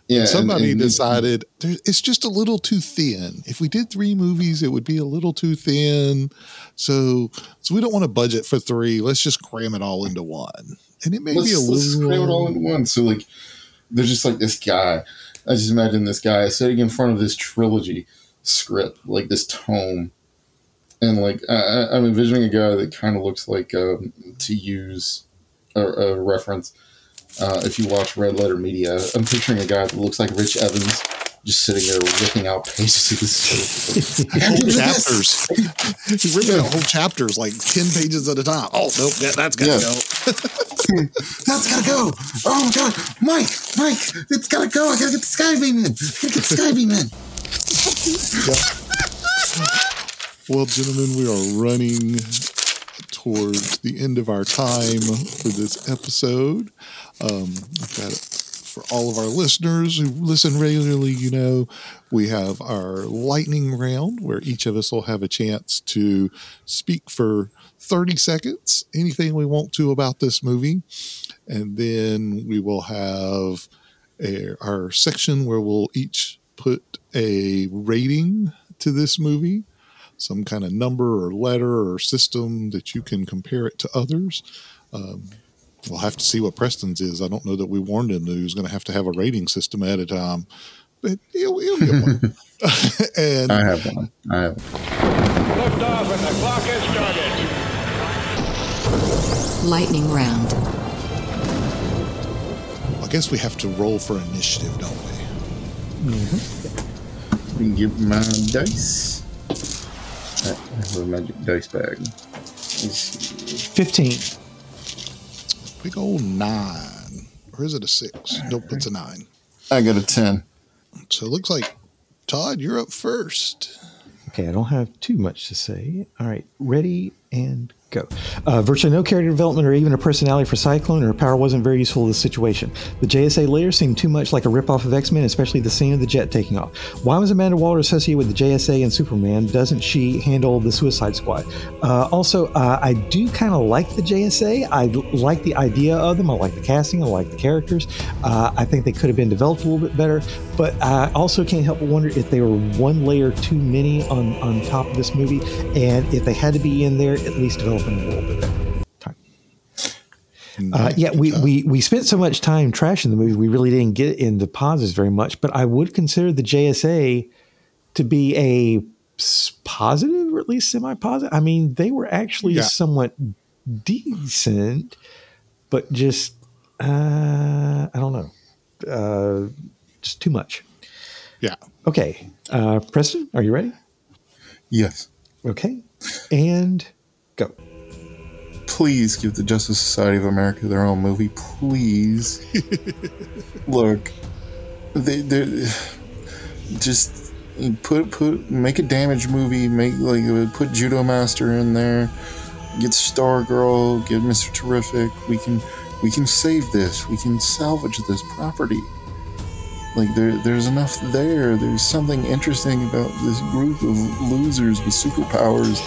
Yeah, Somebody and- decided there, it's just a little too thin. If we did three movies, it would be a little too thin. So, so we don't want to budget for three. Let's just cram it all into one. And it may let's, be a let's little. cram it all into one. So like, there's just like this guy. I just imagine this guy sitting in front of this trilogy script, like this tome, and like I, I'm envisioning a guy that kind of looks like um, to use a, a reference. Uh, if you watch Red Letter Media, I'm picturing a guy that looks like Rich Evans, just sitting there ripping out pages of this script. whole chapters. He's ripping out whole chapters, like 10 pages at a time. Oh, nope, that, that's got to Yeah. go. That's gotta go. Oh my god, Mike, Mike, it's gotta go. I gotta get the Skybeam in. I gotta get the Skybeam in. Well, gentlemen, we are running towards the end of our time for this episode. Um, for all of our listeners who listen regularly. You know, we have our lightning round where each of us will have a chance to speak for 30 seconds, anything we want to about this movie. And then we will have a, our section where we'll each put a rating to this movie some kind of number or letter or system that you can compare it to others. Um, we'll have to see what Preston's is. I don't know that we warned him that he was going to have to have a rating system at a time, but he'll, he'll get one. and I have one. I have one. Liftoff and the clock has started. Lightning round. I guess we have to roll for initiative, don't we? Mm-hmm. Let me get my dice. I have a magic dice bag. Let's see. 15. Big old nine. Or is it a six? Nope, it's a nine. I got a 10. So it looks like, Todd, you're up first. Okay, I don't have too much to say. All right, ready and go. Uh, virtually no character development or even a personality for Cyclone, or her power wasn't very useful to the situation. The JSA layer seemed too much like a ripoff of X Men, especially the scene of the jet taking off. Why was Amanda Waller associated with the JSA and Superman? Doesn't she handle the Suicide Squad? Uh, also, uh, I do kind of like the JSA. I like the idea of them. I like the casting. I like the characters. Uh, I think they could have been developed a little bit better. But I also can't help but wonder if they were one layer too many on, on top of this movie, and if they had to be in there, at least develop them a little. Time. Uh, yeah, we, we we spent so much time trashing the movie, we really didn't get into positives very much. But I would consider the JSA to be a positive, or at least semi-positive. I mean, they were actually Yeah. somewhat decent, but just uh, I don't know, uh, just too much. Yeah. Okay, uh, Preston, are you ready? Yes. Okay, and go. Please give the Justice Society of America their own movie. Please. Look, they they just put put make a damage movie. Make like put Judo Master in there. Get Stargirl. Get Mister Terrific. We can we can save this. We can salvage this property. Like there, there's enough there. There's something interesting about this group of losers with superpowers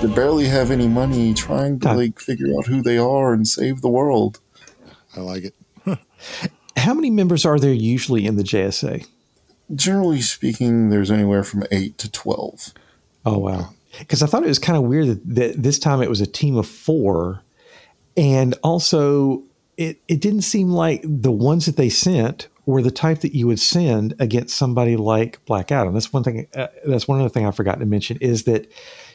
that barely have any money, trying to like figure out who they are and save the world. I like it. How many members are there usually in the JSA? Generally speaking, there's anywhere from eight to twelve. Oh wow! Because I thought it was kind of weird that, that this time it was a team of four, and also it it didn't seem like the ones that they sent were the type that you would send against somebody like Black Adam. That's one thing. Uh, that's one other thing I forgot to mention is that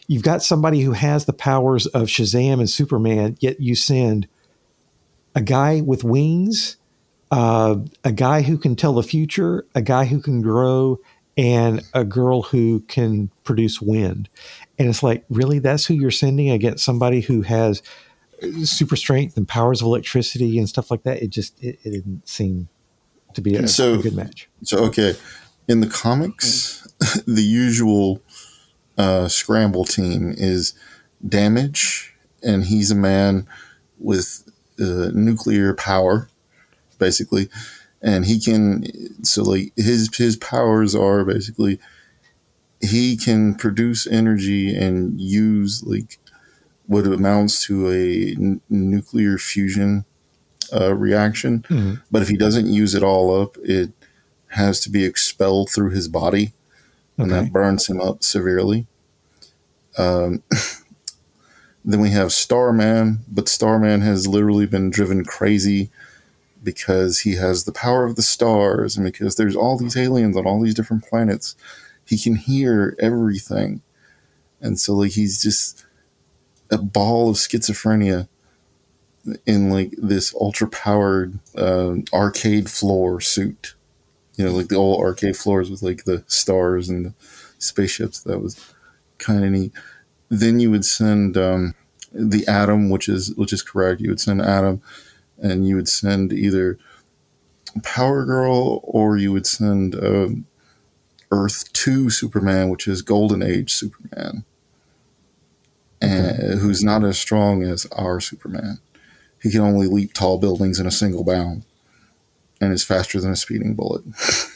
you've got somebody who has the powers of Shazam and Superman, yet you send a guy with wings, uh, a guy who can tell the future, a guy who can grow, and a girl who can produce wind. And it's like, really, that's who you're sending against somebody who has super strength and powers of electricity and stuff like that. It just it, it didn't seem to be a, So- a good match. So okay, in the comics, the usual uh, scramble team is Damage, and he's a man with uh, nuclear power, basically, and he can. So like his his powers are basically he can produce energy and use like what amounts to a n- nuclear fusion uh, reaction. Mhm. But if he doesn't use it all up, it has to be expelled through his body, and Okay. that burns him up severely. Um, then we have Starman, but Starman has literally been driven crazy because he has the power of the stars and because there's all these aliens on all these different planets. He can hear everything. And so like he's just a ball of schizophrenia in like this ultra powered uh, arcade floor suit. You know, like the old arcade floors with like the stars and the spaceships. That was kind of neat. Then you would send um, the Atom, which is which is correct. You would send Atom, and you would send either Power Girl or you would send um, Earth Two Superman, which is Golden Age Superman, and who's not as strong as our Superman. He can only leap tall buildings in a single bound, and is faster than a speeding bullet.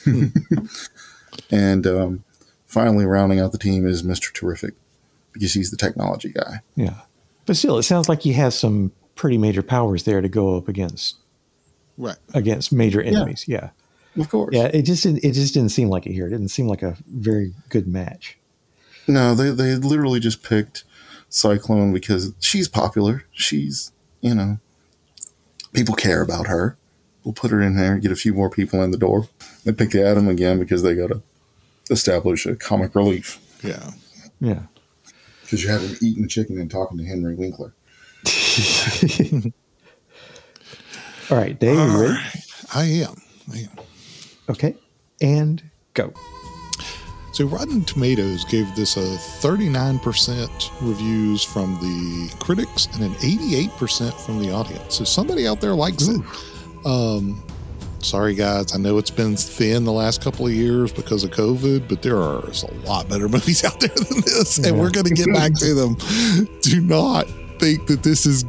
and um, finally, rounding out the team is Mister Terrific, because he's the technology guy. Yeah. But still, it sounds like he has some pretty major powers there to go up against Right. against major enemies. Yeah. Of course. Yeah. It just didn't, it just didn't seem like it here. It didn't seem like a very good match. No, they they literally just picked Cyclone because she's popular. She's you know people care about her. We'll put her in there and get a few more people in the door. They picked the Atom again because they got to establish a comic relief Yeah. Yeah. because you have him eating chicken and talking to Henry Winkler. All right, Dave, you ready? I am. I am. Okay. And go. So Rotten Tomatoes gave this a 39% reviews from the critics and an 88% from the audience. So somebody out there likes it. Um, sorry guys, I know it's been thin the last couple of years because of COVID, but there are a lot better movies out there than this, and we're going to get back to them. Do not think that this is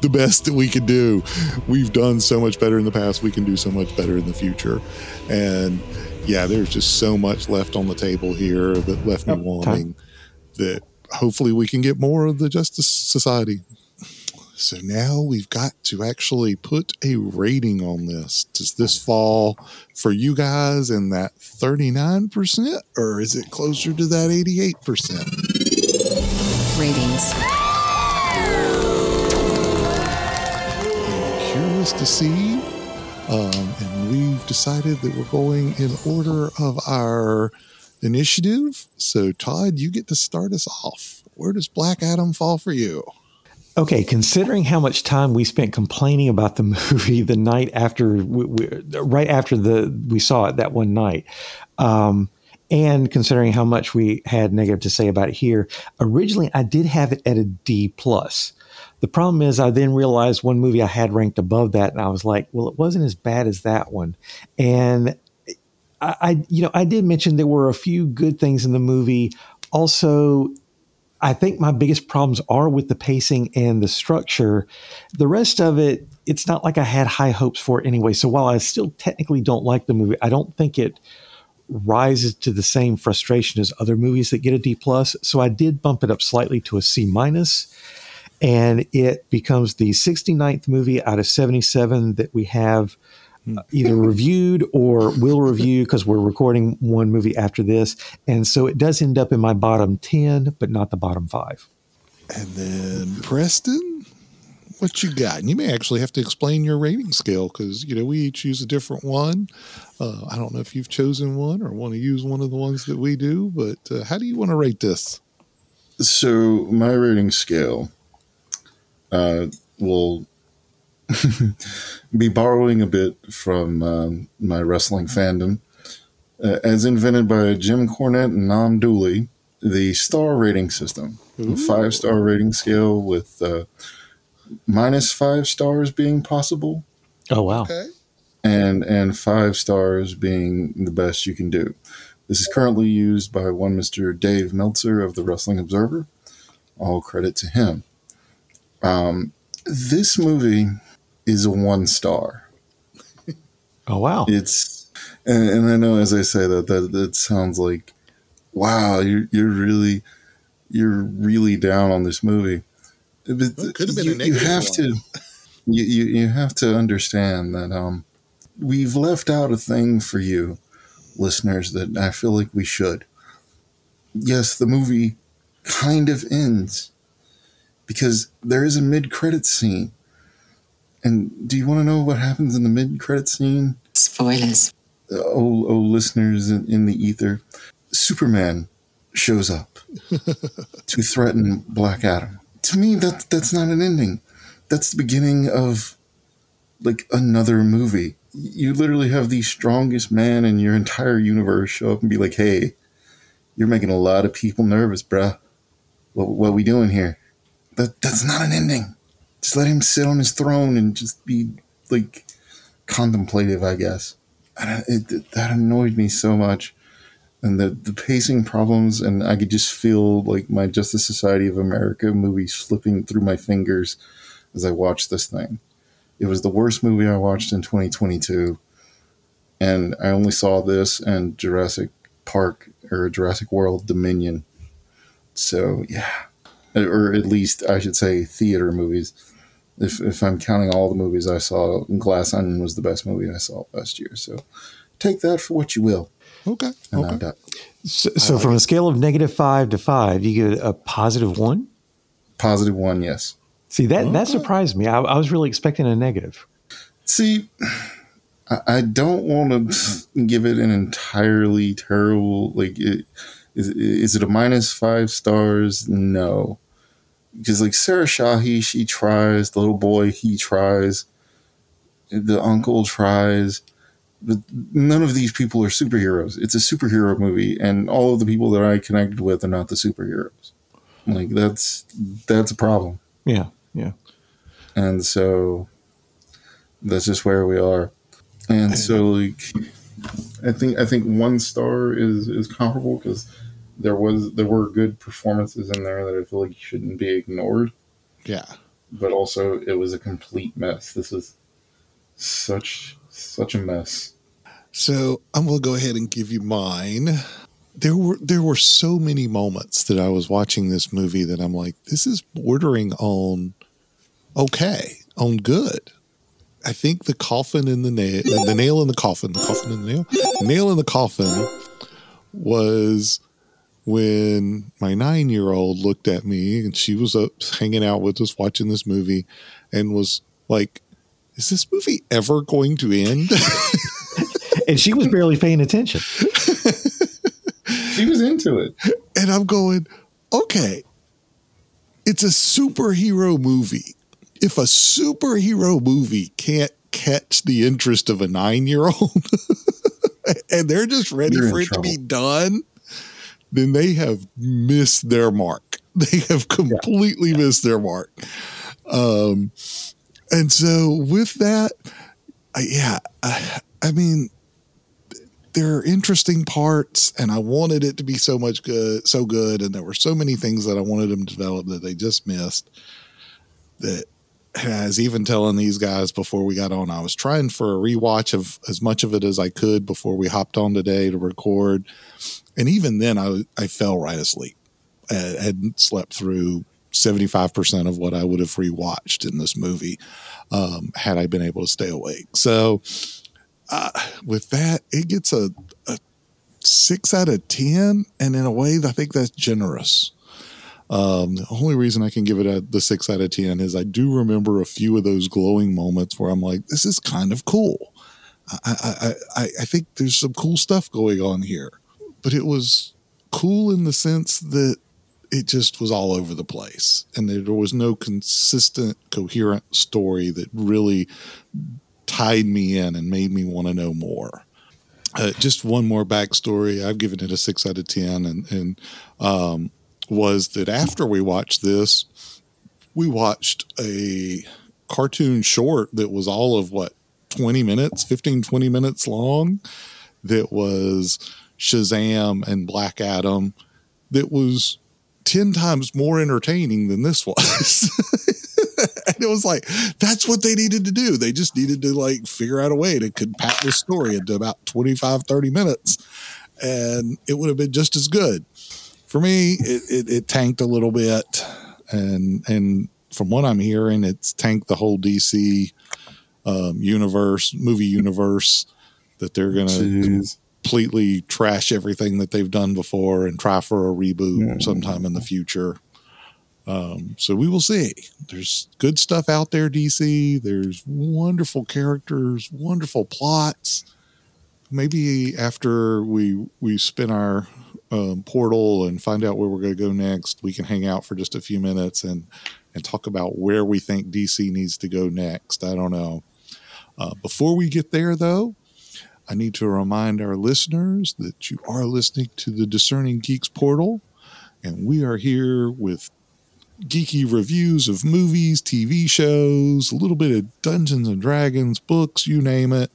the best that we can do. We've done so much better in the past. We can do so much better in the future. And yeah, there's just so much left on the table here that left me wanting that hopefully we can get more of the Justice Society. So now we've got to actually put a rating on this. Does this fall for you guys in that 39% or is it closer to that 88%? Ratings. curious to see. Um, and we've decided that we're going in order of our initiative. So, Todd, you get to start us off. Where does Black Adam fall for you? Okay, considering how much time we spent complaining about the movie the night after, we, we, right after the we saw it that one night, um, and considering how much we had negative to say about it here, originally I did have it at a D plus. The problem is, I then realized one movie I had ranked above that, and I was like, well, it wasn't as bad as that one, and I, I you know, I did mention there were a few good things in the movie. Also, I think my biggest problems are with the pacing and the structure. The rest of it, it's not like I had high hopes for it anyway. So while I still technically don't like the movie, I don't think it rises to the same frustration as other movies that get a D plus. So I did bump it up slightly to a C minus, and it becomes the 69th movie out of 77 that we have either reviewed or will review because we're recording one movie after this. And so it does end up in my bottom 10, but not the bottom five. And then Preston, what you got? And you may actually have to explain your rating scale because you know we each use a different one. Uh, I don't know if you've chosen one or want to use one of the ones that we do, but uh, how do you want to rate this? So my rating scale uh, will be borrowing a bit from um, my wrestling fandom. Uh, as invented by Jim Cornette and Norm Dooley, the star rating system, a five star rating scale with uh, minus five stars being possible Oh, wow. Okay. and and five stars being the best you can do. This is currently used by one Mr. Dave Meltzer of the Wrestling Observer. All credit to him. Um, this movie is a one star. Oh, wow. It's and, and I know as I say that that that sounds like wow, you're you're really you're really down on this movie. But Well, it could have been a you, you have one. to you, you you have to understand that um we've left out a thing for you listeners that I feel like we should. Yes, the movie kind of ends because there is a mid-credit scene. And do you want to know what happens in the mid-credit scene? Spoilers. oh, oh listeners in, in the ether, Superman shows up to threaten Black Adam. To me, that that's not an ending. That's the beginning of like another movie. You literally have the strongest man in your entire universe show up and be like, "Hey, you're making a lot of people nervous, bruh. What what we doing here?" That that's not an ending. Just let him sit on his throne and just be like contemplative, I guess. And it, it, that annoyed me so much. And the, the pacing problems and i could just feel like my justice society of america movie slipping through my fingers as i watched this thing. It was the worst movie i watched in 2022 and i only saw this and jurassic park or jurassic world dominion. So yeah. Or at least i should say theater movies if, if i'm counting all the movies i saw glass onion was the best movie i saw last year so take that for what you will Okay. and Okay. So, so from a scale of negative five to five, you get a positive one. Positive one, yes. See that that surprised me. I, I was really expecting a negative. See, I, I don't want to give it an entirely terrible. Like, it, is is it a minus five stars? No, because like Sarah Shahi, she tries. The little boy, he tries. The uncle tries. But none of these people are superheroes. It's a superhero movie, and all of the people that I connected with are not the superheroes. Like that's that's a problem. Yeah, yeah. and so that's just where we are and so like i think i think one star is is comparable because there was there were good performances in there that i feel like shouldn't be ignored Yeah. but also it was a complete mess this is such such a mess So I'm gonna go ahead and give you mine. There were there were so many moments that I was watching this movie that I'm like, this is bordering on okay, on good. I think the coffin in the nail, the nail in the coffin, the coffin in the nail, the nail in the coffin was when my nine year old looked at me and she was up hanging out with us watching this movie and was like, is this movie ever going to end? And she was barely paying attention. she was into it and I'm going, okay, it's a superhero movie. If a superhero movie can't catch the interest of a nine year old and they're just ready You're for it to be done, then they have missed their mark. They have completely missed their mark. Um, and so with that, I, yeah, I, I mean, there are interesting parts and I wanted it to be so much good, so good. And there were so many things that I wanted them to develop that they just missed that I was even telling these guys before we got on, I was trying for a rewatch of as much of it as I could before we hopped on today to record. And even then I, I fell right asleep. I had slept through 75% of what I would have rewatched in this movie um, had I been able to stay awake. So, uh, with that, it gets a, a six out of 10. And in a way, I think that's generous. Um, the only reason I can give it a, the six out of 10 is I do remember a few of those glowing moments where I'm like, this is kind of cool. I, I, I, I think there's some cool stuff going on here. But it was cool in the sense that it just was all over the place and there was no consistent, coherent story that really tied me in and made me want to know more. Uh, just one more backstory. I've given it a six out of ten, and and um, was that after we watched this, we watched a cartoon short that was all of what 20 minutes 15 20 minutes long that was shazam and black adam that was 10 times more entertaining than this was and it was like that's what they needed to do they just needed to like figure out a way to compact this story into about 25 30 minutes and it would have been just as good. For me, it, it, it tanked a little bit, and and from what I'm hearing, it's tanked the whole DC um, universe, movie universe, that they're gonna Jeez. Completely trash everything that they've done before and try for a reboot sometime in the future. Um, so we will see. There's good stuff out there, DC. There's wonderful characters, wonderful plots. Maybe after we we spin our um, portal and find out where we're going to go next, we can hang out for just a few minutes and and talk about where we think DC needs to go next. I don't know. Uh, before we get there, though, I need to remind our listeners that you are listening to the Discerning Geeks portal, and we are here with geeky reviews of movies, TV shows, a little bit of Dungeons and Dragons, books, you name it.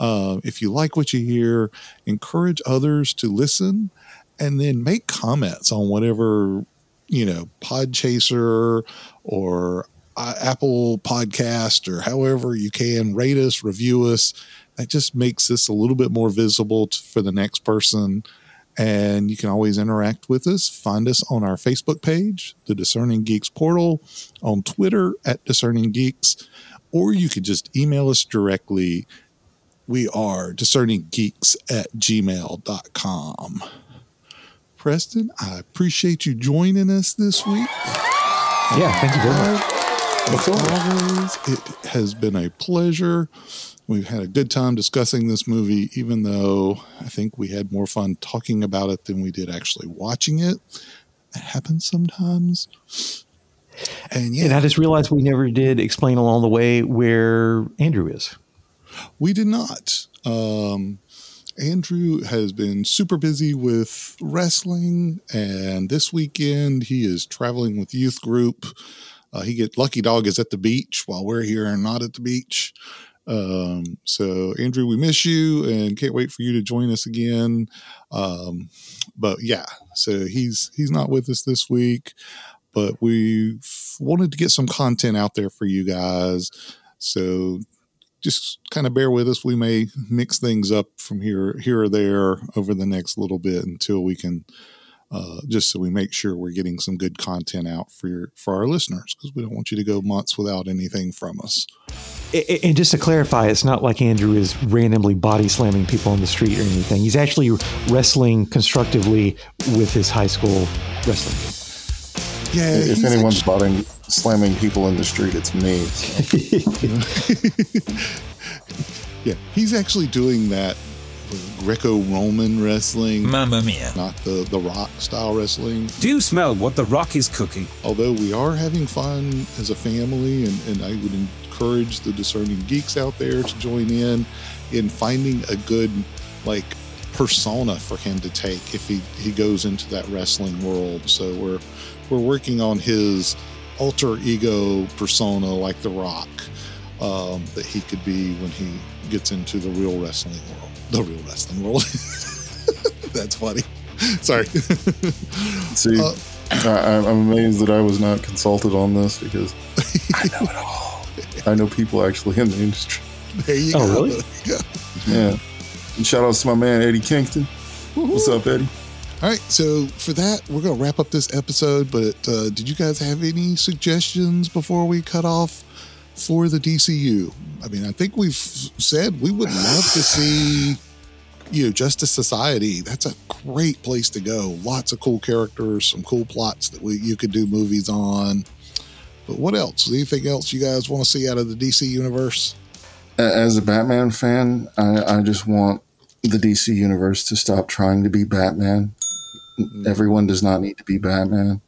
Uh, if you like what you hear, encourage others to listen and then make comments on whatever, you know, Podchaser or uh, Apple Podcast or however you can rate us, review us. That just makes this a little bit more visible t- for the next person. And you can always interact with us. Find us on our Facebook page, the Discerning Geeks portal, on Twitter at Discerning Geeks, or you could just email us directly. We are discerninggeeks at gmail.com. Preston, I appreciate you joining us this week. Yeah, thank you very much. As always, it has been a pleasure. We've had a good time discussing this movie, even though I think we had more fun talking about it than we did actually watching it. That happens sometimes. And yeah, And I just realized we never did explain along the way where Andrew is. we did not. Um, Andrew has been super busy with wrestling, and this weekend he is traveling with youth group. Uh, he get Lucky Dog is at the beach while we're here and not at the beach. Um, so Andrew, we miss you and can't wait for you to join us again. Um, but yeah, so he's he's not with us this week, but we wanted to get some content out there for you guys. So just kind of bear with us. We may mix things up from here here or there over the next little bit until we can uh, just so we make sure we're getting some good content out for your, for our listeners because we don't want you to go months without anything from us. A- a- And just to clarify, it's not like Andrew is randomly body slamming people on the street or anything. He's actually wrestling constructively with his high school wrestling. Yeah, If he's anyone's botting, slamming people in the street, it's me. Yeah, he's actually doing that Greco-Roman wrestling, Mamma mia. not the the Rock style wrestling. Do you smell what the rock is cooking? Although we are having fun as a family, and, and I would encourage the discerning geeks out there to join in in finding a good like persona for him to take if he he goes into that wrestling world. So we're we're working on his alter ego persona like The Rock um, that he could be when he gets into the real wrestling world. The real wrestling world. That's funny. Sorry. See, Uh, I, I'm amazed that I was not consulted on this because I know it all. I know people actually in the industry. there you Oh, go. really? Yeah. Yeah. And shout out to my man Eddie Kingston. What's up, Eddie? All right, so for that, we're going to wrap up this episode. But uh, did you guys have any suggestions before we cut off for the DCU? I mean, I think we've said we would love to see, you know, Justice Society. That's a great place to go. Lots of cool characters, some cool plots that we, you could do movies on. But what else? Anything else you guys want to see out of the DC universe? As a Batman fan, I, I just want the DC universe to stop trying to be Batman. Everyone does not need to be Batman.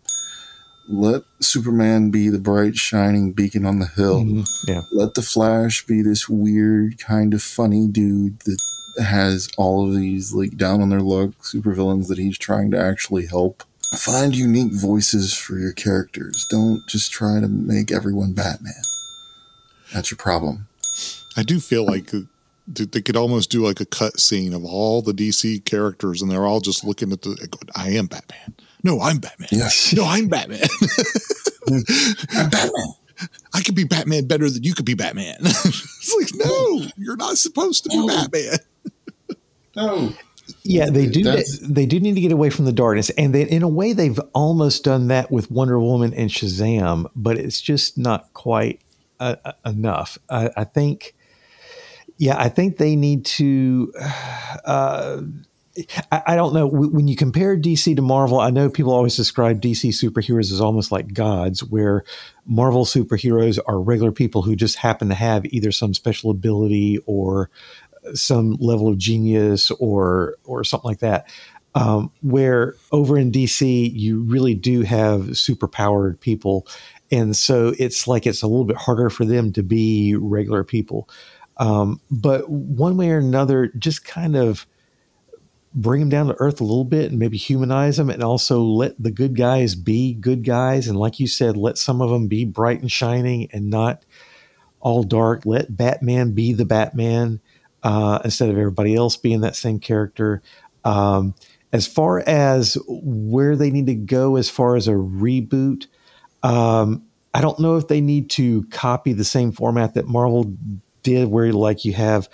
Let Superman be the bright, shining beacon on the hill. Mhm. Yeah. Let the Flash be this weird, kind of funny dude that has all of these like down on their luck supervillains that he's trying to actually help. Find unique voices for your characters. Don't just try to make everyone Batman. That's your problem. I do feel like they could almost do like a cut scene of all the DC characters, and they're all just looking at the. going, I am Batman. No, I'm Batman. Yes. No, I'm Batman. I'm Batman. I could be Batman better than you could be Batman. it's like, no, you're not supposed to be No. Batman. No. Yeah, they do. That's- They do need to get away from the darkness, and they, in a way, they've almost done that with Wonder Woman and Shazam, but it's just not quite uh, uh, enough. I, I think. Yeah, I think they need to. Uh, I, I don't know. When you compare DC to Marvel, I know people always describe DC superheroes as almost like gods, where Marvel superheroes are regular people who just happen to have either some special ability or some level of genius or or something like that. Um, where over in DC, you really do have superpowered people, and so it's like it's a little bit harder for them to be regular people. Um, but one way or another, just kind of bring them down to earth a little bit and maybe humanize them, and also let the good guys be good guys, and like you said, let some of them be bright and shining and not all dark. Let Batman be the Batman uh, instead of everybody else being that same character. Um, as far as where they need to go, as far as a reboot, um, I don't know if they need to copy the same format that Marvel did, where like you have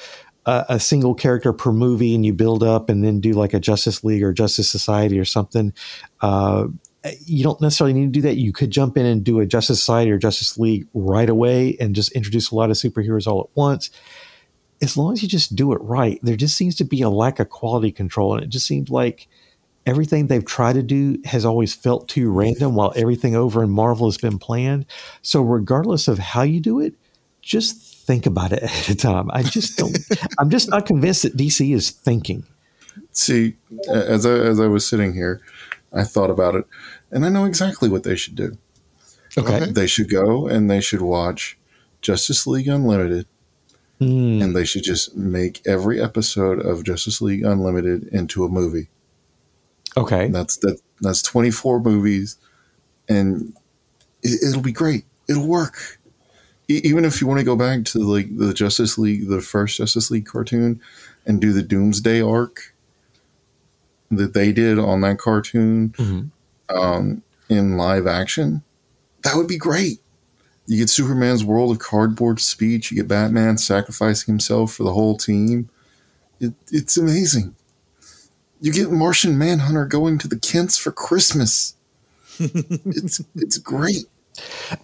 a, a single character per movie and you build up and then do like a Justice League or Justice Society or something. Uh, you don't necessarily need to do that. You could jump in and do a Justice Society or Justice League right away and just introduce a lot of superheroes all at once. As long as you just do it right, there just seems to be a lack of quality control. And it just seems like everything they've tried to do has always felt too random while everything over in Marvel has been planned. So, regardless of how you do it, just think about it at a time. I just don't, I'm just not convinced that DC is thinking. See, as I, as I was sitting here, I thought about it, and I know exactly what they should do. Okay. They should go and they should watch Justice League Unlimited, Mm, and they should just make every episode of Justice League Unlimited into a movie. okay. That's that. That's twenty four movies, and it, it'll be great. It'll work. E- even if you want to go back to like the Justice League, the first Justice League cartoon, and do the Doomsday arc that they did on that cartoon Mhm. um, in live action, that would be great. You get Superman's world of cardboard speech. You get Batman sacrificing himself for the whole team. It, it's amazing. You get Martian Manhunter going to the Kents for Christmas. it's it's great.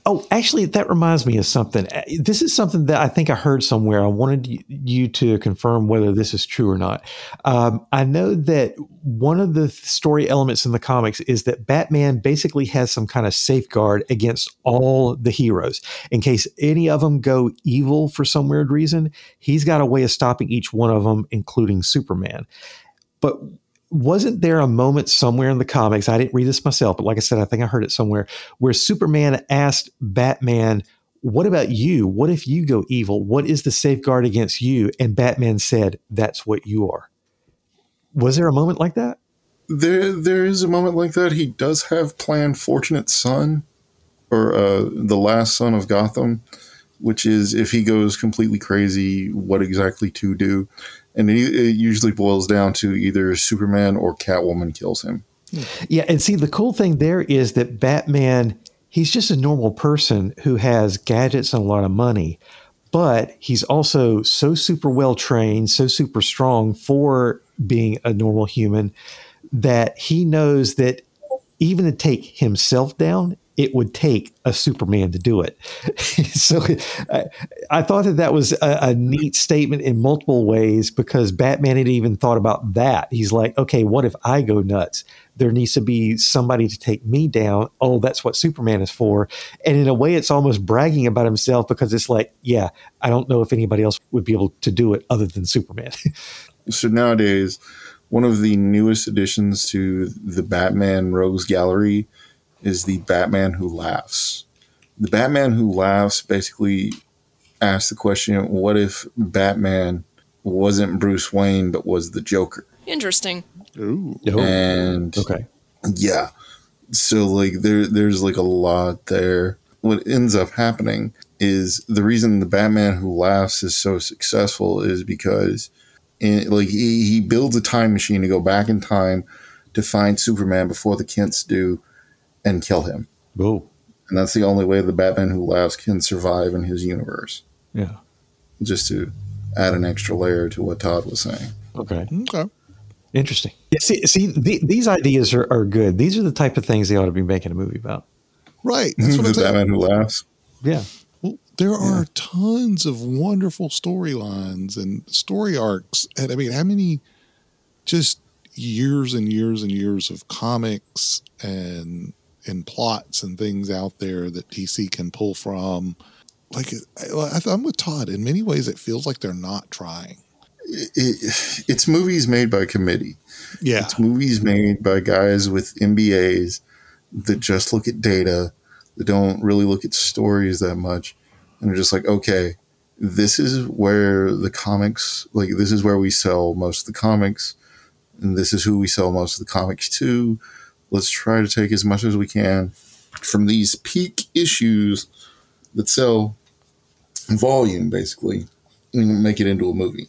Oh, actually, that reminds me of something. Uh, This is something that I think I heard somewhere. I wanted you to confirm whether this is true or not. Um, I know that one of the story elements in the comics is that Batman basically has some kind of safeguard against all the heroes. In case any of them go evil for some weird reason, he's got a way of stopping each one of them, including Superman. But wasn't there a moment somewhere in the comics? I didn't read this myself, but like I said, I think I heard it somewhere where Superman asked Batman, What about you? What if you go evil? What is the safeguard against you? And Batman said, That's what you are. Was there a moment like that? There there is a moment like that. He does have planned Fortunate Son, or uh, the last son of Gotham, which is if he goes completely crazy, what exactly to do, and it, it usually boils down to either Superman or Catwoman kills him. Yeah. And see, the cool thing there is that Batman, he's just a normal person who has gadgets and a lot of money, but he's also so super well trained, so super strong for being a normal human that he knows that even to take himself down, it would take a Superman to do it. so I, I thought that that was a, a neat statement in multiple ways because Batman had even thought about that. He's like, okay, what if I go nuts? There needs to be somebody to take me down. Oh, that's what Superman is for. And in a way, it's almost bragging about himself because it's like, yeah, I don't know if anybody else would be able to do it other than Superman. So nowadays, one of the newest additions to the Batman Rogues Gallery is the Batman Who Laughs. The Batman Who Laughs basically asks the question what if Batman wasn't Bruce Wayne but was the Joker? Interesting. Ooh. Oh. And okay. yeah. So like there there's like a lot there. What ends up happening is the reason the Batman Who Laughs is so successful is because in, like he, he builds a time machine to go back in time to find Superman before the Kents do and kill him. Oh, And that's the only way the Batman Who Laughs can survive in his universe. yeah. Just to add an extra layer to what Todd was saying. Okay. Okay. Interesting. Yeah, see, see the, these ideas are, are good. These are the type of things they ought to be making a movie about. Right. That's what the I'm. Batman who laughs. Yeah. Well, there are tons of wonderful storylines and story arcs. And I mean, how many just years and years and years of comics and and plots and things out there that DC can pull from? Like, I, I'm with Todd. In many ways, it feels like they're not trying. It, it, it's movies made by committee. Yeah. It's movies made by guys with MBAs that just look at data, that don't really look at stories that much, and are just like, okay, this is where the comics, like, this is where we sell most of the comics, and this is who we sell most of the comics to. Let's try to take as much as we can from these peak issues that sell volume, basically, and make it into a movie.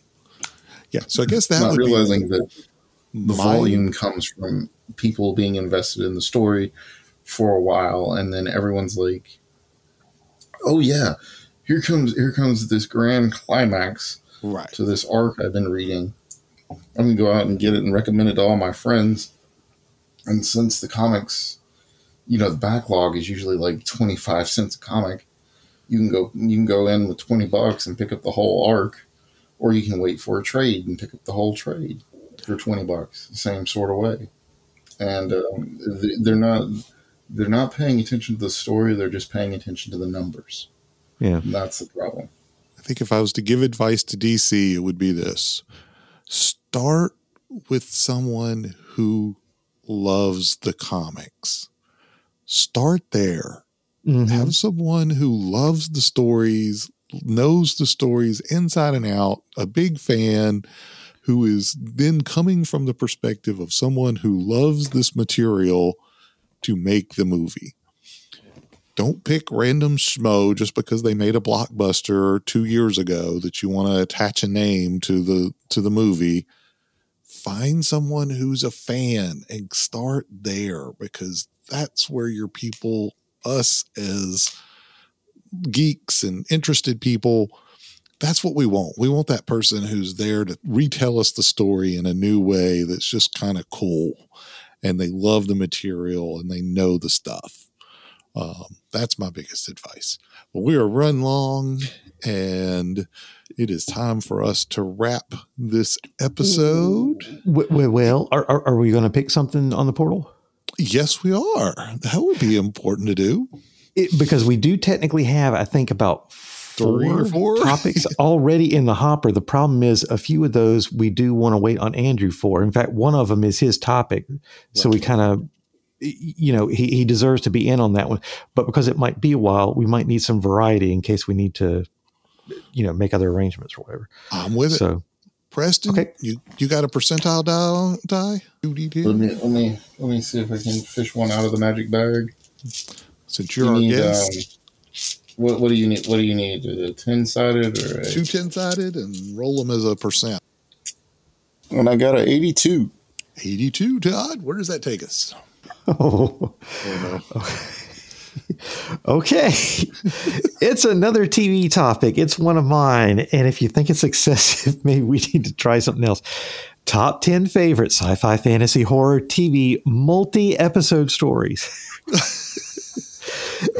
Yeah. So I guess that Not realizing that the my- volume comes from people being invested in the story for a while and then everyone's like oh yeah here comes here comes this grand climax right. to this arc i've been reading i'm gonna go out and get it and recommend it to all my friends and since the comics you know the backlog is usually like 25 cents a comic you can go you can go in with 20 bucks and pick up the whole arc or you can wait for a trade and pick up the whole trade for 20 bucks the same sort of way. And um, they're not they're not paying attention to the story they're just paying attention to the numbers. Yeah. and that's the problem. I think if I was to give advice to DC, it would be this. Start with someone who loves the comics. Start there. Mhm. Have someone who loves the stories, knows the stories inside and out, a big fan who is then coming from the perspective of someone who loves this material to make the movie. Don't pick random schmo just because they made a blockbuster two years ago that you want to attach a name to the to the movie. Find someone who's a fan and start there because that's where your people, us as geeks and interested people, that's what we want. We want that person who's there to retell us the story in a new way that's just kind of cool and they love the material and they know the stuff. Um, that's my biggest advice. Well, we are run long and it is time for us to wrap this episode. W- w- well, are, are, are we going to pick something on the portal? Yes, we are. That would be important to do. It, because we do technically have, I think, about Three or four, four? topics already in the hopper. The problem is a few of those we do want to wait on Andrew for. In fact, one of them is his topic, so we kind of, you know, he he deserves to be in on that one. But because it might be a while, we might need some variety in case we need to, you know, make other arrangements or whatever. I'm with it. So Preston, Okay. you, you got a percentile die? die? Let me let me let me see if i can fish one out of the magic bag Since you you're our need guest, um, what, what do you need what do you need a 10 sided or a two 10 sided and roll them as a percent. and i got a 82 82, Todd. Where does that take us? Oh, okay. it's another TV topic. It's one of mine. And if you think it's excessive, maybe we need to try something else. Top 10 favorite sci fi fantasy horror TV multi episode stories.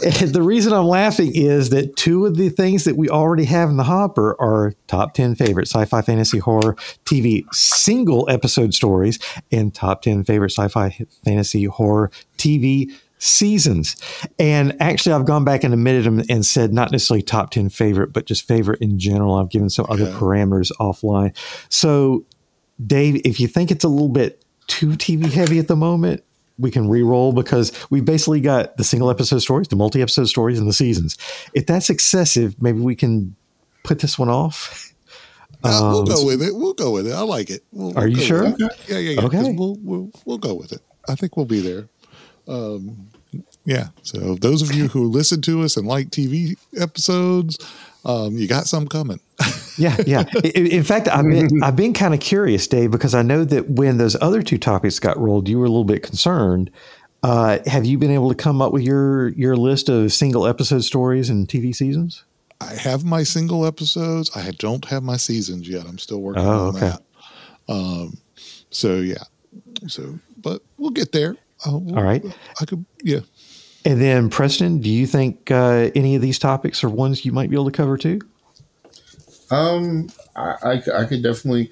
and the reason I'm laughing is that two of the things that we already have in the hopper are top 10 favorite sci fi fantasy horror TV single episode stories and top 10 favorite sci fi fantasy horror TV seasons. And actually, I've gone back and admitted them and said not necessarily top 10 favorite, but just favorite in general. I've given some other parameters offline. So, Dave, if you think it's a little bit too TV heavy at the moment, we can re-roll because we basically got the single episode stories, the multi-episode stories, and the seasons. If that's excessive, maybe we can put this one off. Uh, we'll Um, go with it. We'll go with it. I like it. We'll, Are we'll you sure? Yeah, yeah, yeah. Okay. We'll, we'll, we'll go with it. I think we'll be there. Um, yeah. So those of you who listen to us and like TV episodes, um, you got some coming. yeah, yeah. I- I- In fact, I've been I've been kind of curious, Dave, because I know that when those other two topics got rolled, you were a little bit concerned. Uh, have you been able to come up with your your list of single episode stories and TV seasons? I have my single episodes. I don't have my seasons yet. I'm still working Oh, on okay. that. Um, So yeah. So, but we'll get there. Uh, All right. I could. Yeah. And then, Preston, do you think uh, any of these topics are ones you might be able to cover too? Um, I, I, I could definitely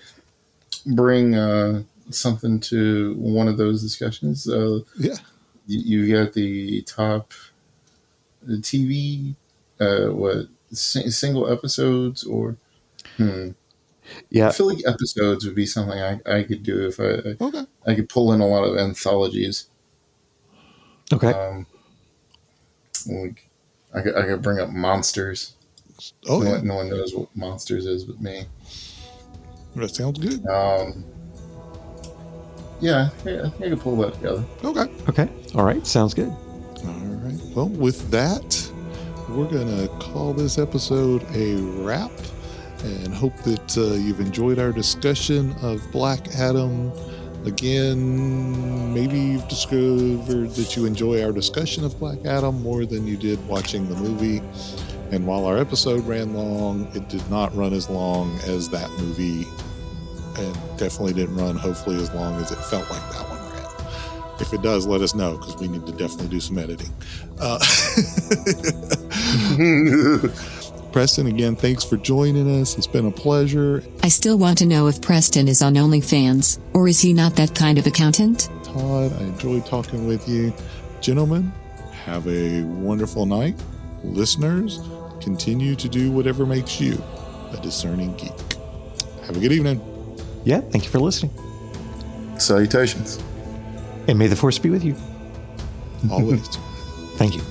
bring uh, something to one of those discussions. Uh, Yeah. you, you got the top the TV, uh, what si- single episodes or hmm. Yeah. I feel like episodes would be something I, I could do if I Okay. I could pull in a lot of anthologies. Okay. Um, like I could, I could bring up monsters. Oh no, yeah. one, no one knows what monsters is but me. That sounds good. Um, yeah, I, I think I could pull that together. Okay. Okay. All right. Sounds good. All right. Well, with that, we're going to call this episode a wrap and hope that uh, you've enjoyed our discussion of Black Adam. Again, maybe you've discovered that you enjoy our discussion of Black Adam more than you did watching the movie. And while our episode ran long, it did not run as long as that movie and definitely didn't run, hopefully, as long as it felt like that one ran. If it does, let us know because we need to definitely do some editing. Uh, Preston, again, thanks for joining us. It's been a pleasure. I still want to know if Preston is on OnlyFans, or is he not that kind of accountant? Todd, I enjoy talking with you. Gentlemen, have a wonderful night. Listeners, continue to do whatever makes you a discerning geek. Have a good evening. Yeah. Thank you for listening. Salutations. And may the force be with you. Always. Thank you.